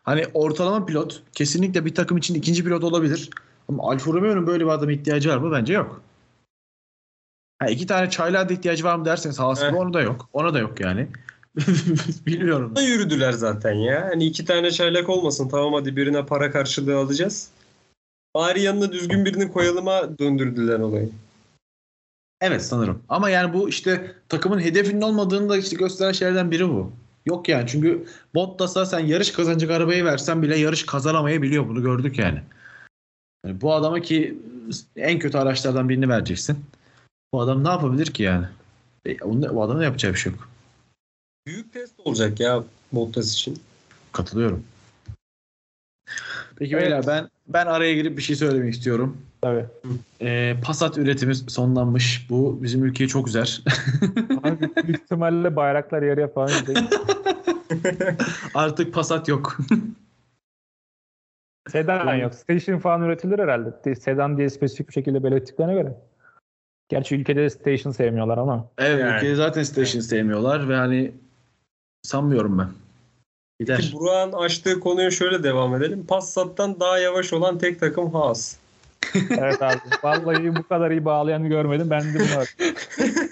Hani ortalama pilot kesinlikle bir takım için ikinci pilot olabilir. Ama Alfa Romeo'nun böyle bir adama ihtiyacı var mı? Bence yok. Ha, iki tane çaylığa da ihtiyacı var mı derseniz Haas'ın Eh. onu da yok. Ona da yok yani. Bilmiyorum. Yürüdüler zaten ya. Hani iki tane çaylak olmasın tamam hadi birine para karşılığı alacağız. Bari yanına düzgün birini koyalıma döndürdüler olayı. Evet sanırım. Ama yani bu işte takımın hedefinin olmadığını da işte gösteren şeylerden biri bu. Yok yani çünkü Bottas'a sen yarış kazanacak arabayı versen bile yarış kazanamayabiliyor. Bunu gördük yani. Yani bu adama ki en kötü araçlardan birini vereceksin. Bu adam ne yapabilir ki yani? E, onun- bu adamın yapacağı bir şey yok. Büyük test olacak ya Bottas için. Katılıyorum. Peki Evet. beyler ben ben araya girip bir şey söylemek istiyorum. tabii. Ee, Passat üretimi sonlanmış. Bu bizim ülkeye çok üzer. Abi büyük ihtimalle bayraklar yarıya falan gidecek. Artık Passat yok. Sedan yok. Station falan üretilir herhalde. Sedan diye spesifik bir şekilde belirttiklerine göre. Gerçi ülkede de station sevmiyorlar ama. Evet Yani. ülkede zaten station sevmiyorlar ve hani sanmıyorum ben. Gider. Ki Burak'ın açtığı konuya şöyle devam edelim. Passat'tan daha yavaş olan tek takım Haas. Evet abi. Vallahi bu kadar iyi bağlayanı görmedim. Ben de bunu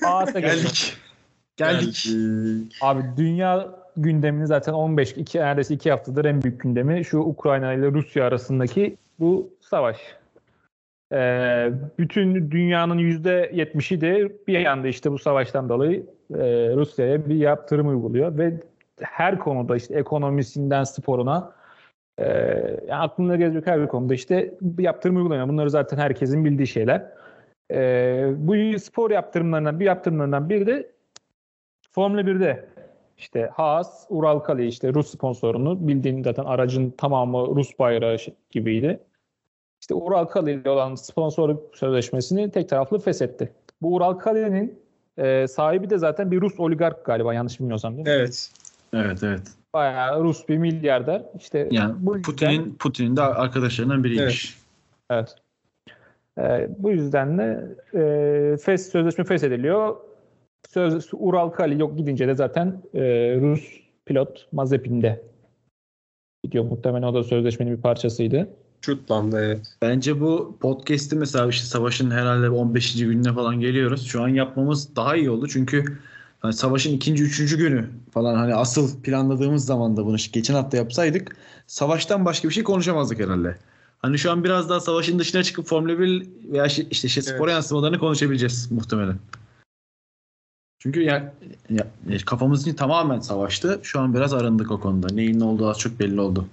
Haas'a geldik. Geldik. Geldik. Abi dünya gündemini zaten 15 iki neredeyse iki haftadır en büyük gündemi şu Ukrayna ile Rusya arasındaki bu savaş. Ee, bütün dünyanın yüzde 70'i de bir yanda işte bu savaştan dolayı e, Rusya'ya bir yaptırım uyguluyor ve her konuda işte ekonomisinden sporuna e, yani aklına gelecek her bir konuda işte bir yaptırım uygulanıyor. Bunları zaten herkesin bildiği şeyler. E, bu spor yaptırımlarından bir yaptırımlarından biri de Formula 1'de işte Haas, Ural Kali işte Rus sponsorunu bildiğin zaten aracın tamamı Rus bayrağı şey- gibiydi. İşte Ural Kali ile olan sponsorluk sözleşmesini tek taraflı feshetti. Bu Ural Kali'nin e, sahibi de zaten bir Rus oligark galiba yanlış bilmiyorsam değil mi? Evet. Evet evet. Bayağı Rus bir milyarder. İşte Yani bu yüzden- Putin'in Putin'in de arkadaşlarından biriymiş. Evet. Ee, bu yüzden de e, fes, sözleşme feshediliyor. Söz, Ural Kali yok gidince de zaten e, Rus pilot Mazepin'de gidiyor. Muhtemelen o da sözleşmenin bir parçasıydı. Şutlandı evet. Bence bu podcast'i mesela işte savaşın herhalde 15. gününe falan geliyoruz. Şu an yapmamız daha iyi oldu çünkü hani savaşın ikinci, üçüncü günü falan hani asıl planladığımız zaman da bunu geçen hafta yapsaydık savaştan başka bir şey konuşamazdık herhalde. Hani şu an biraz daha savaşın dışına çıkıp Formula 1 veya şi- işte şey, spor Evet. yansımalarını konuşabileceğiz muhtemelen. Çünkü ya, ya, ya kafamız için tamamen savaştı. Şu an biraz arındık o konuda. Neyin ne olduğu az çok belli oldu.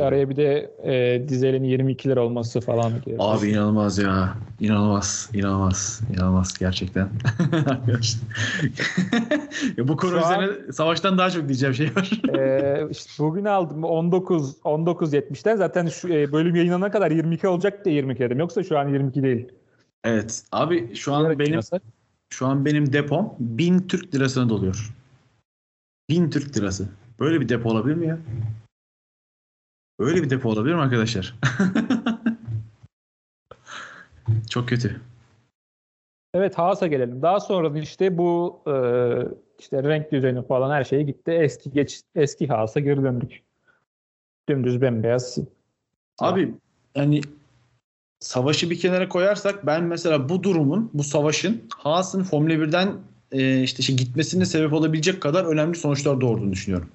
Araya bir de e, dizelin 22 lira olması falan. Abi inanılmaz ya. İnanılmaz. inanılmaz, inanılmaz gerçekten. Ya bu konu Şu an- üzerine savaştan daha çok diyeceğim şey var. Ee, işte bugün aldım 19 19.70'ten zaten şu e, bölüm yayınlanana kadar 22 olacak diye 22 dedim. Yoksa şu an 22 değil. evet. Abi şu an benim. Şu an benim depom 1000 Türk lirasına doluyor. 1000 Türk lirası. Böyle bir depo olabilir mi ya? Böyle bir depo olabilir mi arkadaşlar? Çok kötü. Evet Haas'a gelelim. Daha sonra işte bu e, işte renk düzeni falan her şey gitti. Eski geç eski Haas'a geri döndük. Dümdüz bembeyaz. Abi yani savaşı bir kenara koyarsak ben mesela bu durumun, bu savaşın Haas'ın Formula 1'den e, işte şey gitmesine sebep olabilecek kadar önemli sonuçlar doğurduğunu düşünüyorum.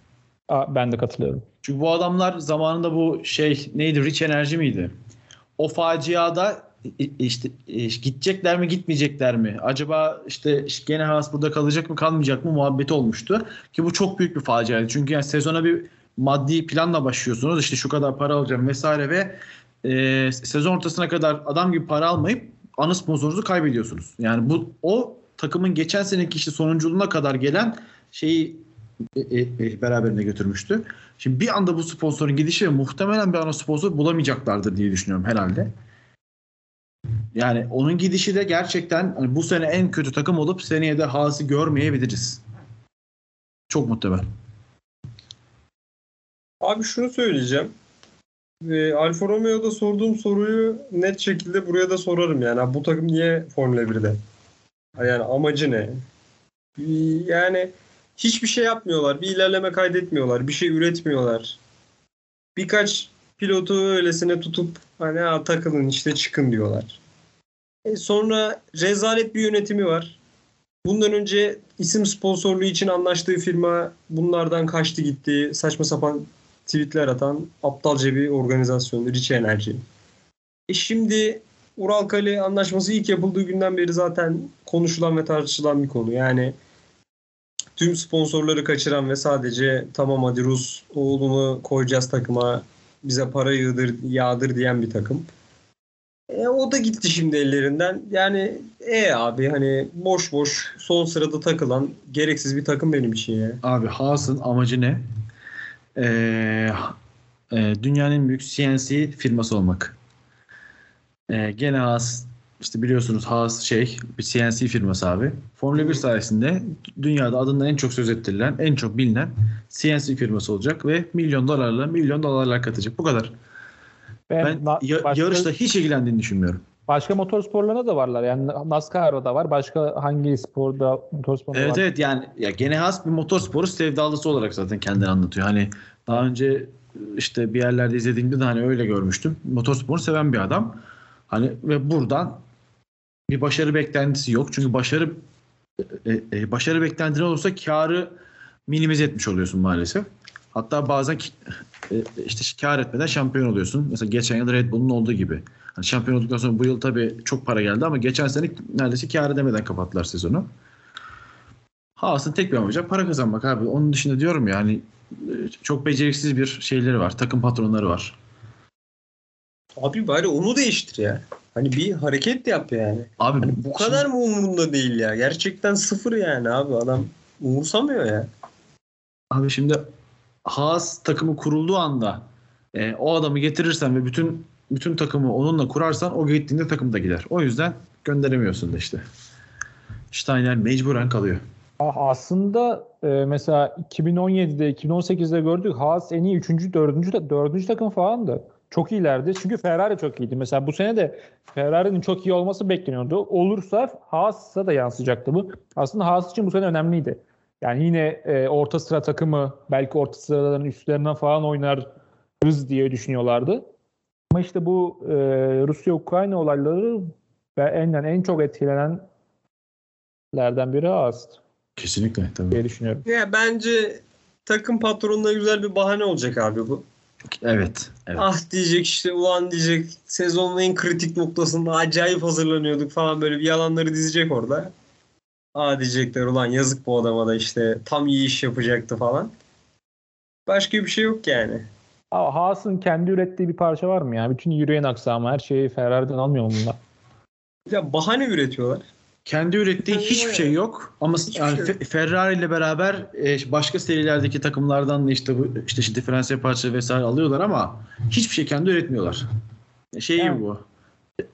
Aa, ben de katılıyorum. Çünkü bu adamlar zamanında bu şey neydi Rich Enerji miydi? O faciada işte e, gidecekler mi gitmeyecekler mi? Acaba işte gene Haas burada kalacak mı kalmayacak mı muhabbeti olmuştu. Ki bu çok büyük bir faciaydı. Çünkü yani sezona bir maddi planla başlıyorsunuz. İşte şu kadar para alacağım vesaire ve e, sezon ortasına kadar adam gibi para almayıp ana sponsorunuzu kaybediyorsunuz. Yani bu o takımın geçen seneki işte sonunculuğuna kadar gelen şeyi e, e, e, beraberine götürmüştü. Şimdi bir anda bu sponsorun gidişi muhtemelen bir ana sponsor bulamayacaklardır diye düşünüyorum herhalde. Yani onun gidişi de gerçekten hani bu sene en kötü takım olup seneye de Haas'ı görmeyebiliriz. Çok muhtemel. Abi şunu söyleyeceğim. Ee, Alfa Romeo'da sorduğum soruyu net şekilde buraya da sorarım yani. Bu takım niye Formula 1'de? Yani amacı ne? Yani hiçbir şey yapmıyorlar. Bir ilerleme kaydetmiyorlar. Bir şey üretmiyorlar. Birkaç pilotu öylesine tutup hani ha, takılın işte çıkın diyorlar. E sonra rezalet bir yönetimi var. Bundan önce isim sponsorluğu için anlaştığı firma bunlardan kaçtı gitti. Saçma sapan tweetler atan aptalca bir organizasyon. Rich Energy. E şimdi Ural Kali anlaşması ilk yapıldığı günden beri zaten konuşulan ve tartışılan bir konu. Yani tüm sponsorları kaçıran ve sadece tamam hadi Rus oğlunu koyacağız takıma bize para yağdır, yağdır diyen bir takım. E, o da gitti şimdi ellerinden. Yani e abi hani boş boş son sırada takılan gereksiz bir takım benim için ya. Abi Haas'ın amacı ne? Ee, e, dünyanın en büyük CNC firması olmak. Ee, gene Haas işte biliyorsunuz Haas şey bir CNC firması abi. Formula 1 sayesinde dünyada adından en çok söz ettirilen, en çok bilinen CNC firması olacak ve milyon dolarla milyon dolarlar katacak. Bu kadar. Ben na- ya- başka, yarışla hiç ilgilendiğini düşünmüyorum. Başka motor sporlarına da varlar. Yani NASCAR'da da var. Başka hangi sporda motor sporunda Evet var? evet yani ya gene has bir motorsporu sevdalısı olarak zaten kendini anlatıyor. Hani daha önce işte bir yerlerde izlediğimde de hani öyle görmüştüm. Motorsporu seven bir adam. Hani ve buradan bir başarı beklentisi yok. Çünkü başarı e, e, başarı beklentili olursa karı minimize etmiş oluyorsun maalesef. Hatta bazen e, işte kar etmeden şampiyon oluyorsun. Mesela geçen yıl Red Bull'un olduğu gibi. Hani şampiyon olduktan sonra bu yıl tabii çok para geldi ama geçen sene neredeyse kar edemeden kapattılar sezonu. Haas'ın tek bir amacı para kazanmak abi. Onun dışında diyorum ya hani e, çok beceriksiz bir şeyleri var. Takım patronları var. Abi bari onu değiştir ya. Hani bir hareket yap yani. Abi Hani bu kadar mı umurunda değil ya? Gerçekten sıfır yani abi adam umursamıyor ya. Abi şimdi Haas takımı kurulduğu anda e, o adamı getirirsen ve bütün bütün takımı onunla kurarsan o gittiğinde takım da gider. O yüzden gönderemiyorsun da işte. Steiner mecburen kalıyor. Ah, Aslında e, mesela 2017'de 2018'de gördük Haas en iyi 3. 4. da 4. takım falandı. Çok iyilerdi. Çünkü Ferrari çok iyiydi. Mesela bu sene de Ferrari'nin çok iyi olması bekleniyordu. Olursa Haas'a da yansıyacaktı bu. Aslında Haas için bu sene önemliydi. Yani yine e, orta sıra takımı belki orta sıraların üstlerinden falan oynarız diye düşünüyorlardı. Ama işte bu e, Rusya-Ukrayna olayları ve en, yani en çok etkilenenlerden biri Haas'tı Kesinlikle tabii. diye düşünüyorum. Ya bence takım patronuna güzel bir bahane olacak abi bu. Evet. evet. Ah diyecek işte ulan diyecek sezonun en kritik noktasında acayip hazırlanıyorduk falan böyle bir yalanları dizecek orada. Aa diyecekler ulan yazık bu adama da işte tam iyi iş yapacaktı falan. Başka bir şey yok yani. Aa, Haas'ın kendi ürettiği bir parça var mı ya? Bütün yürüyen aksamı her şeyi Ferrari'den almıyor mu bunlar? Ya bahane üretiyorlar. Kendi ürettiği hiçbir şey yok ama Hiçbir yani şey yok. Fe- Ferrari ile beraber e, başka serilerdeki takımlardan da işte bu işte, işte diferansiyel parça vesaire alıyorlar ama hiçbir şey kendi üretmiyorlar. E, Şey Yani. gibi bu.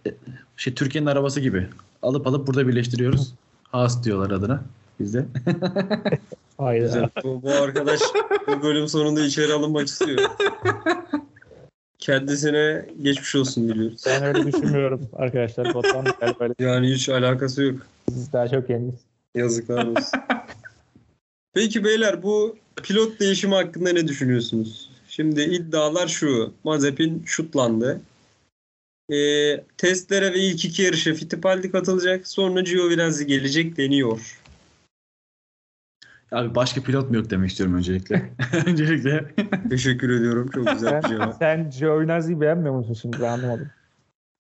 E, Şey Türkiye'nin arabası gibi. Alıp alıp burada birleştiriyoruz. Haas diyorlar adına bizde. Hayda. Güzel. Bu, bu arkadaş bu bölüm sonunda içeri alınmak istiyor. Kendisine geçmiş olsun diliyoruz. Ben öyle düşünmüyorum arkadaşlar. Böyle Yani hiç alakası yok. siz daha çok yeniyiz. Yazıklar olsun. Peki beyler bu pilot değişimi hakkında ne düşünüyorsunuz? Şimdi iddialar şu. Mazepin şutlandı. Ee, testlere ve ilk iki yarışa Fittipaldi katılacak. Sonra Giovinazzi gelecek deniyor. Abi başka pilot mu yok demek istiyorum öncelikle. öncelikle. Teşekkür ediyorum. Çok güzel bir Sen, cevap. sen Giovinazzi'yi beğenmiyor musun şimdi? Ben anlamadım.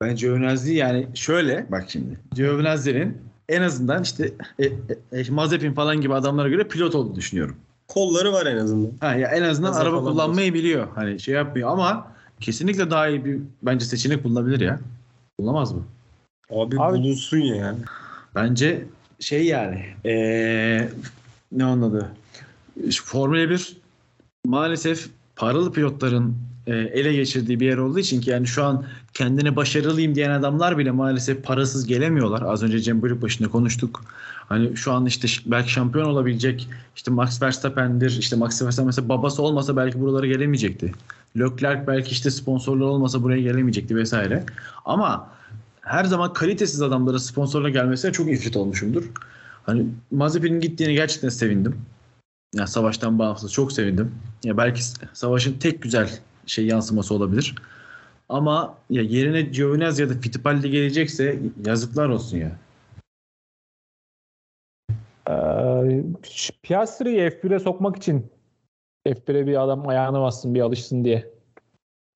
Ben Giovinazzi yani şöyle bak şimdi. Giovinazzi'nin en azından işte e, e, e, Mazepin falan gibi adamlara göre pilot olduğunu düşünüyorum. Kolları var en azından. Ha ya en azından Gaza araba kullanmayı biliyor. Hani şey yapmıyor ama kesinlikle daha iyi bir bence seçenek bulunabilir ya. Bulunamaz mı? Abi, Abi- bulunsun ya. Bence şey yani ee, ne onun adı? Formula 1 maalesef paralı pilotların e, ele geçirdiği bir yer olduğu için ki yani şu an kendine başarılıyım diyen adamlar bile maalesef parasız gelemiyorlar. Az önce Cem Bölük başında konuştuk. Hani şu an işte belki şampiyon olabilecek işte Max Verstappen'dir. İşte Max Verstappen mesela babası olmasa belki buralara gelemeyecekti. Leclerc belki işte sponsorlar olmasa buraya gelemeyecekti vesaire. Ama her zaman kalitesiz adamlara sponsorla gelmesine çok ifrit olmuşumdur. Hani Mazepin'in gittiğine gerçekten sevindim. Ya savaştan bağımsız çok sevindim. Ya belki savaşın tek güzel şey yansıması olabilir. Ama ya yerine Giovinazzi ya da Fittipaldi gelecekse yazıklar olsun ya. Ee, Piastri'yi F1'e sokmak için F1'e bir adam ayağına bassın bir alışsın diye.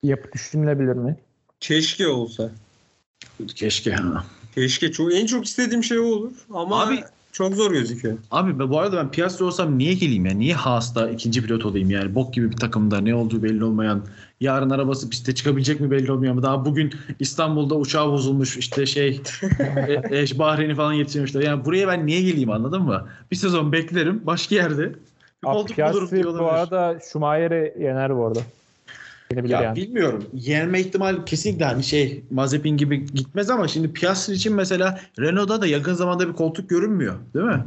Yapı düşünülebilir mi? Keşke olsa. Keşke. ha. Keşke. Çok, en çok istediğim şey o olur. Ama Abi- çok zor gözüküyor. Abi ben- bu arada ben Piastri olsam niye geleyim ya? Niye Haas'ta ikinci pilot olayım yani? Bok gibi bir takımda ne olduğu belli olmayan. Yarın arabası piste çıkabilecek mi belli olmuyor ama daha bugün İstanbul'da uçağı bozulmuş işte şey e, e, Bahreyn'i falan yetiştirmişler. Yani buraya ben niye geleyim anladın mı? Bir sezon beklerim başka yerde. Koltuk bulurum diye bu olabilir. arada Schumacher'i yener bu arada. Yenebilir Ya yani. bilmiyorum. Yenme ihtimal kesinlikle hani şey Mazepin gibi gitmez ama şimdi Piastri için mesela Renault'da da yakın zamanda bir koltuk görünmüyor. Değil mi?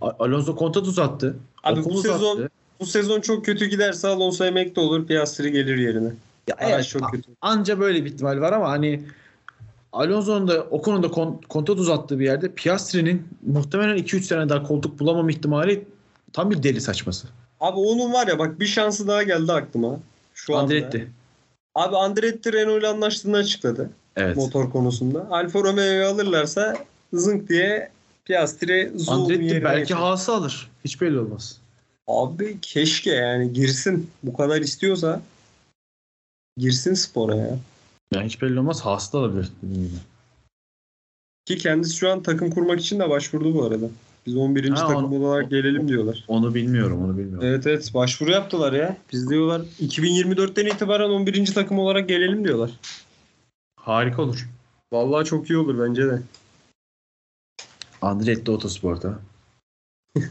Alonso kontrat uzattı. Abi bu sezon- uzattı. Bu sezon çok kötü giderse Alonso emekli olur. Piastri gelir yerine. Ya Araç evet, çok kötü. anca böyle bir ihtimal var ama hani Alonso'nun da Ocon'un da kon- kontrat uzattığı bir yerde Piastri'nin muhtemelen 2-3 sene daha koltuk bulamam ihtimali tam bir deli saçması. Abi onun var ya bak bir şansı daha geldi aklıma. Şu anda. Andretti. Abi Andretti Renault ile anlaştığını açıkladı Evet. motor konusunda. Alfa Romeo'yu alırlarsa zınk diye Piastri zoom Andretti belki geçer. Haas'ı alır. Hiç belli olmaz. Abi keşke yani girsin. Bu kadar istiyorsa girsin spora ya. Yani hiç belli olmaz. Haas'ı da alabilir. Ki kendisi şu an takım kurmak için de başvurdu bu arada. Biz 11. Ha, takım onu- olarak gelelim diyorlar. Onu bilmiyorum. Onu bilmiyorum. Evet evet başvuru yaptılar ya. Biz diyorlar 2024'ten itibaren 11. takım olarak gelelim diyorlar. Harika olur. Vallahi çok iyi olur bence de. Andretti Otosport'a.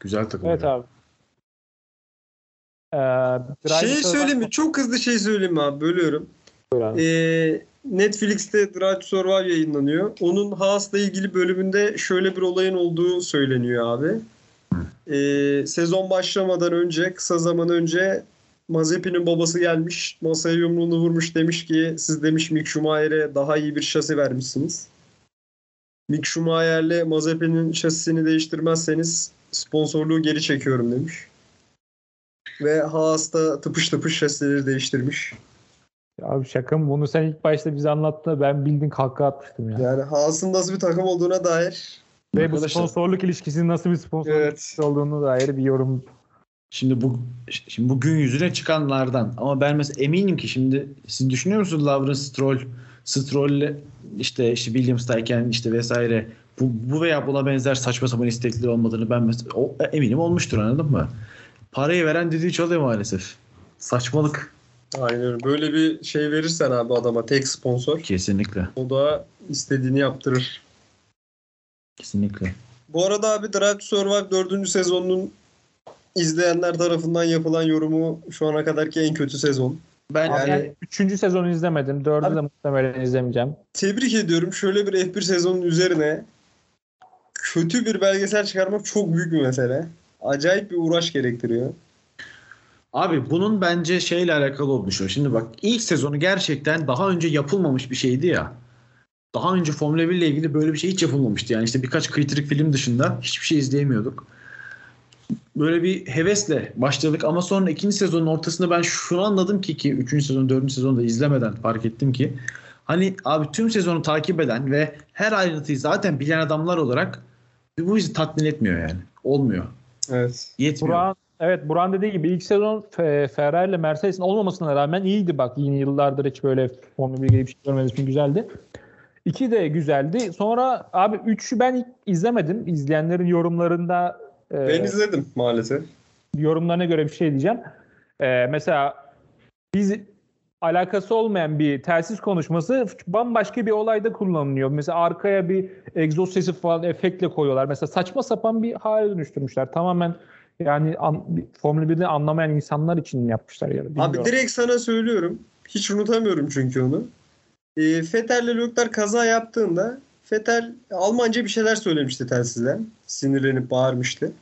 Güzel takım. Evet ya. abi. Ee, Şey söyleyeyim mi? Çok hızlı şey söyleyeyim mi abi? Bölüyorum. Ee, Netflix'te Drive to Survive yayınlanıyor. Onun Haas'la ilgili bölümünde şöyle bir olayın olduğu söyleniyor abi. Ee, sezon başlamadan önce, kısa zaman önce Mazepin'in babası gelmiş. Masaya yumruğunu vurmuş demiş ki siz demiş Mick Schumacher'e daha iyi bir şasi vermişsiniz. Mick Schumacher'le Mazepin'in şasisini değiştirmezseniz sponsorluğu geri çekiyorum demiş. Ve Haas da tıpış tıpış şasileri değiştirmiş. Abi şaka mı? Bunu sen ilk başta bize anlattığında ben bildiğin kalka atmıştım ya. Yani Haas'ın nasıl bir takım olduğuna dair. Ve bu sponsorluk ilişkisinin nasıl bir sponsorluk Evet. ilişkisi olduğunu dair bir yorum. Şimdi bu şimdi bu gün yüzüne çıkanlardan ama ben mesela eminim ki şimdi siz düşünüyor musunuz Lawrence Stroll Stroll'le işte, işte Williams'tayken işte vesaire bu, bu veya buna benzer saçma sapan istekleri olmadığını ben mesela o, eminim olmuştur anladın mı? Parayı veren düdüğü çalıyor maalesef. Saçmalık. Aynen öyle. Böyle bir şey verirsen abi adama tek sponsor Kesinlikle. o da istediğini yaptırır. Kesinlikle. Bu arada abi Drive to Survive 4. sezonunun izleyenler tarafından yapılan yorumu şu ana kadarki en kötü sezon. Ben Yani- ben üçüncü sezonu izlemedim. Dördü Abi- de muhtemelen izlemeyeceğim. Tebrik ediyorum. Şöyle bir F1 sezonun üzerine kötü bir belgesel çıkarmak çok büyük bir mesele. Acayip bir uğraş gerektiriyor. Abi bunun bence şeyle alakalı olmuş. Şimdi bak ilk sezonu gerçekten daha önce yapılmamış bir şeydi ya. Daha önce Formula 1 ile ilgili böyle bir şey hiç yapılmamıştı. Yani işte birkaç kritik film dışında hiçbir şey izleyemiyorduk. Böyle bir hevesle başladık ama sonra ikinci sezonun ortasında ben şunu anladım ki ki üçüncü sezon, dördüncü sezonu da izlemeden fark ettim ki hani abi tüm sezonu takip eden ve her ayrıntıyı zaten bilen adamlar olarak bu bizi tatmin etmiyor yani. Olmuyor. Evet. Yetmiyor. Buran, evet Buran dediği gibi ilk sezon Fe- Ferrari ile Mercedes'in olmamasına rağmen iyiydi bak. Yine yıllardır hiç böyle Formula 1 gibi bir şey görmediğim için güzeldi. İki de güzeldi. Sonra abi 3'ü ben izlemedim. İzleyenlerin yorumlarında e, Ben izledim maalesef. yorumlarına göre bir şey diyeceğim. Ee, mesela biz alakası olmayan bir telsiz konuşması bambaşka bir olayda kullanılıyor. Mesela arkaya bir egzoz sesi falan efektle koyuyorlar. Mesela saçma sapan bir hale dönüştürmüşler. Tamamen yani an, Formula 1'de anlamayan insanlar için yapmışlar ya. bilmiyorum. Abi direkt sana söylüyorum. Hiç unutamıyorum çünkü onu. E, Vettel'le Leclerc kaza yaptığında Vettel Almanca bir şeyler söylemişti telsizden. Sinirlenip bağırmıştı.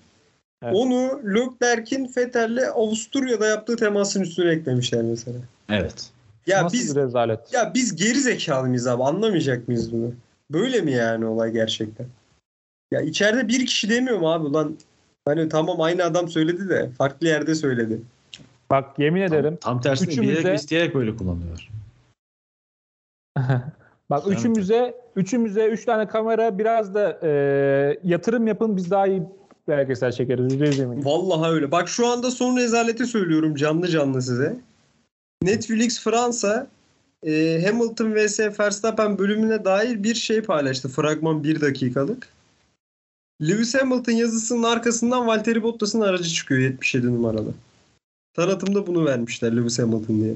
Evet. Onu Leclerc'in Vettel'le Avusturya'da yaptığı temasın üstüne eklemişler mesela. Evet. Ya Nasıl biz bir rezalet. ya biz geri zekalı mıyız abi? Anlamayacak mıyız bunu? Böyle mi yani olay gerçekten? Ya içeride bir kişi demiyor mu abi? Ulan hani tamam aynı adam söyledi de farklı yerde söyledi. Bak yemin ederim. Tam tersine Üçümüz bilerek isteyerek böyle kullanıyorlar. Bak Evet. üçümüze üçümüze üç tane kamera biraz da e, yatırım yapın biz daha iyi belgesel çekeriz. Yüzde yüz eminim. Vallahi öyle. Bak şu anda son rezaleti söylüyorum canlı canlı size. Netflix Fransa e, Hamilton vs Verstappen bölümüne dair bir şey paylaştı. Fragman 1 dakikalık. Lewis Hamilton yazısının arkasından Valtteri Bottas'ın aracı çıkıyor 77 numaralı. Tanıtımda bunu vermişler Lewis Hamilton diye.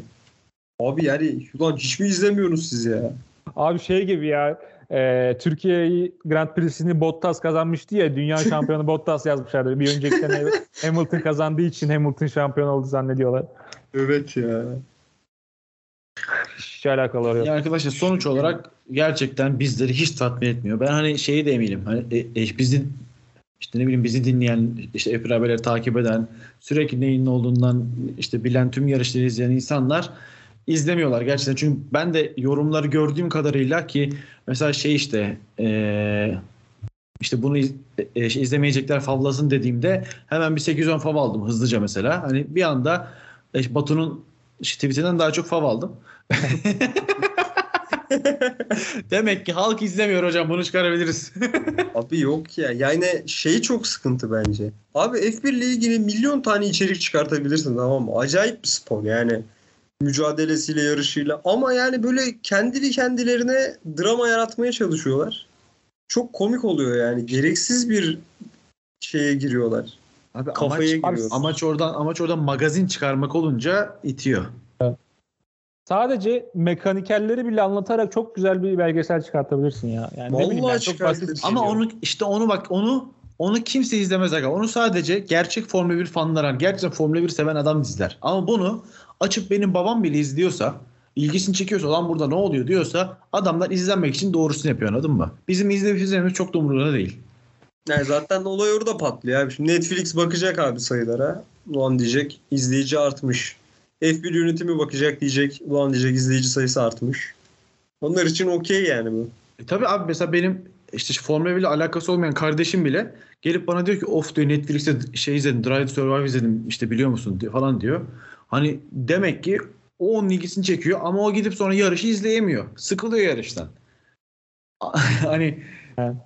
Abi yani ulan hiç mi izlemiyorsunuz siz ya? Abi şey gibi ya e, Türkiye Grand Prix'sini Bottas kazanmıştı ya dünya şampiyonu Bottas yazmışlardı. Bir önceki sene Hamilton kazandığı için Hamilton şampiyon oldu zannediyorlar. Evet ya. Hiç alakalı yok. Ya arkadaşlar sonuç olarak gerçekten bizleri hiç tatmin etmiyor. Ben hani şeyi de eminim. Hani e, e, bizi işte ne bileyim bizi dinleyen, işte hep takip eden, sürekli neyin ne olduğundan işte bilen tüm yarışları izleyen insanlar izlemiyorlar gerçekten. Çünkü ben de yorumları gördüğüm kadarıyla ki mesela şey işte e, işte bunu iz- e, şey, izlemeyecekler favlasın dediğimde hemen bir 8-10 fav aldım hızlıca mesela. Hani bir anda e, Batu'nun işte tweetinden daha çok fav aldım. Demek ki halk izlemiyor hocam bunu çıkarabiliriz. Abi yok ya. Yani şey çok sıkıntı bence. Abi F1 ile ilgili milyon tane içerik çıkartabilirsin tamam mı? Acayip bir spor yani. Mücadelesiyle, yarışıyla. Ama yani böyle kendi kendilerine drama yaratmaya çalışıyorlar. Çok komik oluyor yani. Gereksiz bir şeye giriyorlar. Abi Kafaya amaç, giriyor. amaç oradan amaç oradan magazin çıkarmak olunca itiyor. Sadece mekanikerleri bile anlatarak çok güzel bir belgesel çıkartabilirsin ya. Yani ne Vallahi bileyim ben, çok basit şey. Ama diyorum. onu işte onu bak onu onu kimse izlemez aga. Onu sadece gerçek Formula 1 fanları, gerçekten Formula 1 seven adam izler. Ama bunu açıp benim babam bile izliyorsa, ilgisini çekiyorsa lan burada ne oluyor diyorsa adamlar izlenmek için doğrusunu yapıyor anladın mı? Bizim izleyip izlememiz çok da umurunda değil. Yani zaten olay orada patlıyor abi. Şimdi Netflix bakacak abi sayılara. Ulan diyecek izleyici artmış. F1 yönetimi bakacak diyecek. Ulan diyecek izleyici sayısı artmış. Onlar için okey yani bu. E tabii abi mesela benim işte Formula 1 ile alakası olmayan kardeşim bile gelip bana diyor ki of diyor Netflix'te şey izledim Drive to Survive izledim işte biliyor musun diyor, falan diyor. Hani demek ki o onun ilgisini çekiyor ama o gidip sonra yarışı izleyemiyor. Sıkılıyor yarıştan. hani Evet.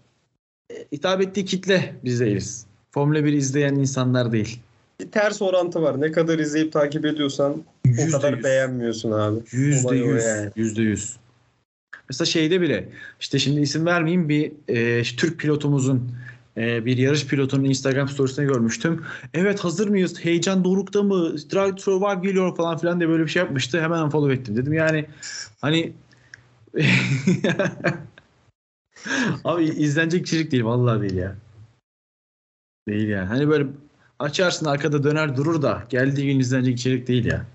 E, hitap ettiği kitle biz değiliz. Formula 1 izleyen insanlar değil. Bir ters orantı var. Ne kadar izleyip takip ediyorsan o Yüzde kadar yüz. beğenmiyorsun abi. Yüzde o yüz. Yüzde yüz. Mesela şeyde bile işte şimdi isim vermeyeyim bir e, Türk pilotumuzun e, bir yarış pilotunun Instagram storiesinde görmüştüm. Evet hazır mıyız? Heyecan dorukta mı? Drive Survive geliyor falan filan diye böyle bir şey yapmıştı. Hemen unfollow ettim. Dedim yani hani Abi izlenecek içerik değil. Vallahi değil ya. Değil yani. Hani böyle açarsın arkada döner durur da geldiği gün izlenecek içerik değil ya.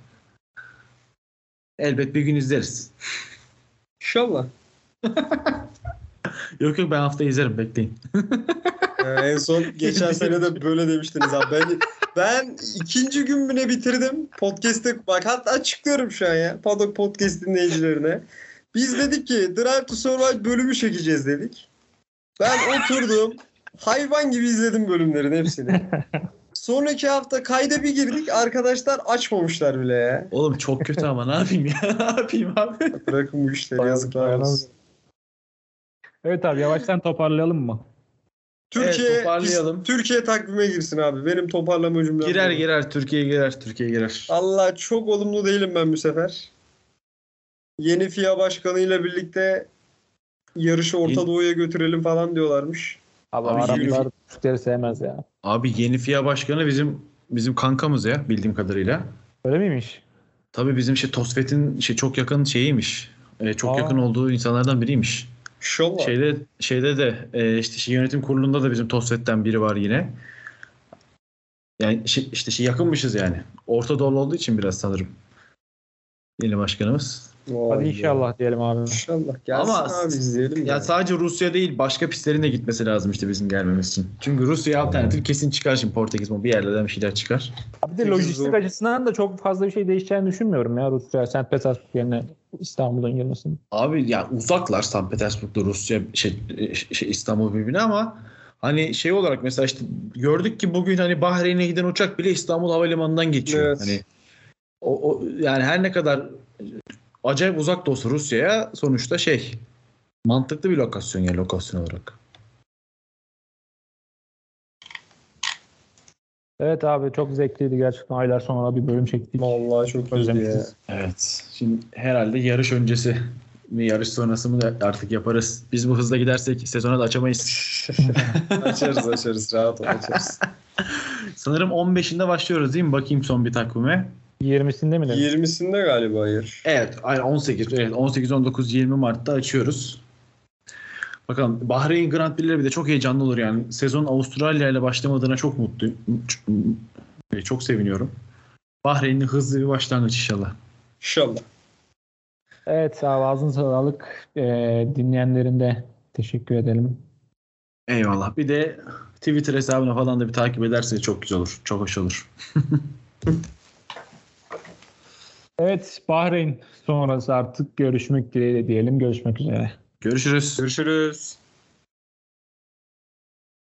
Elbet bir gün izleriz. İnşallah. Yok yok ben hafta izlerim bekleyin. Ee, en son geçen sene de böyle demiştiniz abi. Ben, ben ikinci gün ne bitirdim? Podcast'te bak hatta açıklıyorum şu an ya. Paddock Podcast dinleyicilerine. Biz dedik ki Drive to Survive bölümü çekeceğiz dedik. Ben oturdum. Hayvan gibi izledim bölümlerin hepsini. Sonraki hafta kayda bir girdik. Arkadaşlar açmamışlar bile ya. Oğlum çok kötü ama ne yapayım ya? ne yapayım abi? Bırakın bu işleri yazıklar olsun. Evet abi yavaştan toparlayalım mı? Türkiye, Evet, toparlayalım. Türkiye takvime girsin abi. Benim toparlama cümlem. Girer girer Türkiye girer Türkiye girer. Allah çok olumlu değilim ben bu sefer. Yeni FIA başkanıyla birlikte yarışı Orta Doğu'ya götürelim falan diyorlarmış. Abi, Abi Araplar Türkleri sevmez ya. Abi yeni FIA başkanı bizim bizim kankamız ya bildiğim kadarıyla. Öyle miymiş? Tabii bizim şey Tosfet'in şey çok yakın şeyiymiş. E, çok Aa. yakın olduğu insanlardan biriymiş. İnşallah. Şeyde şeyde de e, işte şey, yönetim kurulunda da bizim Tosfet'ten biri var yine. Yani şey, işte şey yakınmışız yani. Orta Doğulu olduğu için biraz sanırım. Yeni başkanımız. Vay Hadi inşallah diyelim abi. İnşallah. Gelsin Ama- abi izleyelim. Ya Ya. sadece Rusya değil başka pistlerin de gitmesi lazım işte bizim gelmemiz için. Çünkü Rusya alternatif kesin çıkar şimdi Portekiz mi bir yerlerden bir şeyler çıkar. Bir de lojistik zor. açısından da çok fazla bir şey değişeceğini düşünmüyorum ya Rusya, St. Petersburg yerine İstanbul'un girmesinin. Abi ya uzaklar St. Petersburg'da Rusya şey, şey İstanbul birbirine ama hani şey olarak mesela işte gördük ki bugün hani Bahreyn'e giden uçak bile İstanbul Havalimanı'ndan geçiyor. Evet. Hani o, o yani her ne kadar acayip uzak da olsa Rusya'ya sonuçta şey mantıklı bir lokasyon yani lokasyon olarak. Evet abi çok zevkliydi gerçekten aylar sonra bir bölüm çektik. Vallahi çok ya. Özlemişiz. Evet. Şimdi herhalde yarış öncesi mi yarış sonrası mı da artık yaparız. Biz bu hızla gidersek sezona da açamayız. açarız açarız rahat ol açarız. Sanırım 15'inde başlıyoruz değil mi? Bakayım son bir takvime. 20'sinde mi dedim? 20'sinde galiba yarış. Evet, aynen 18. Evet, 18, 19, 20 Mart'ta açıyoruz. Bakalım Bahreyn Grand Prix'leri bir de çok heyecanlı olur yani. Sezon Avustralya ile başlamadığına çok mutluyum. Çok, çok seviniyorum. Bahreyn'in hızlı bir başlangıç inşallah. İnşallah. Evet abi ağzına sağlık. Ee, dinleyenlerin de teşekkür edelim. Eyvallah. Bir de Twitter hesabına falan da bir takip ederseniz çok güzel olur. Çok hoş olur. Evet Bahreyn sonrası artık görüşmek dileğiyle diyelim. Görüşmek üzere. Görüşürüz. Görüşürüz.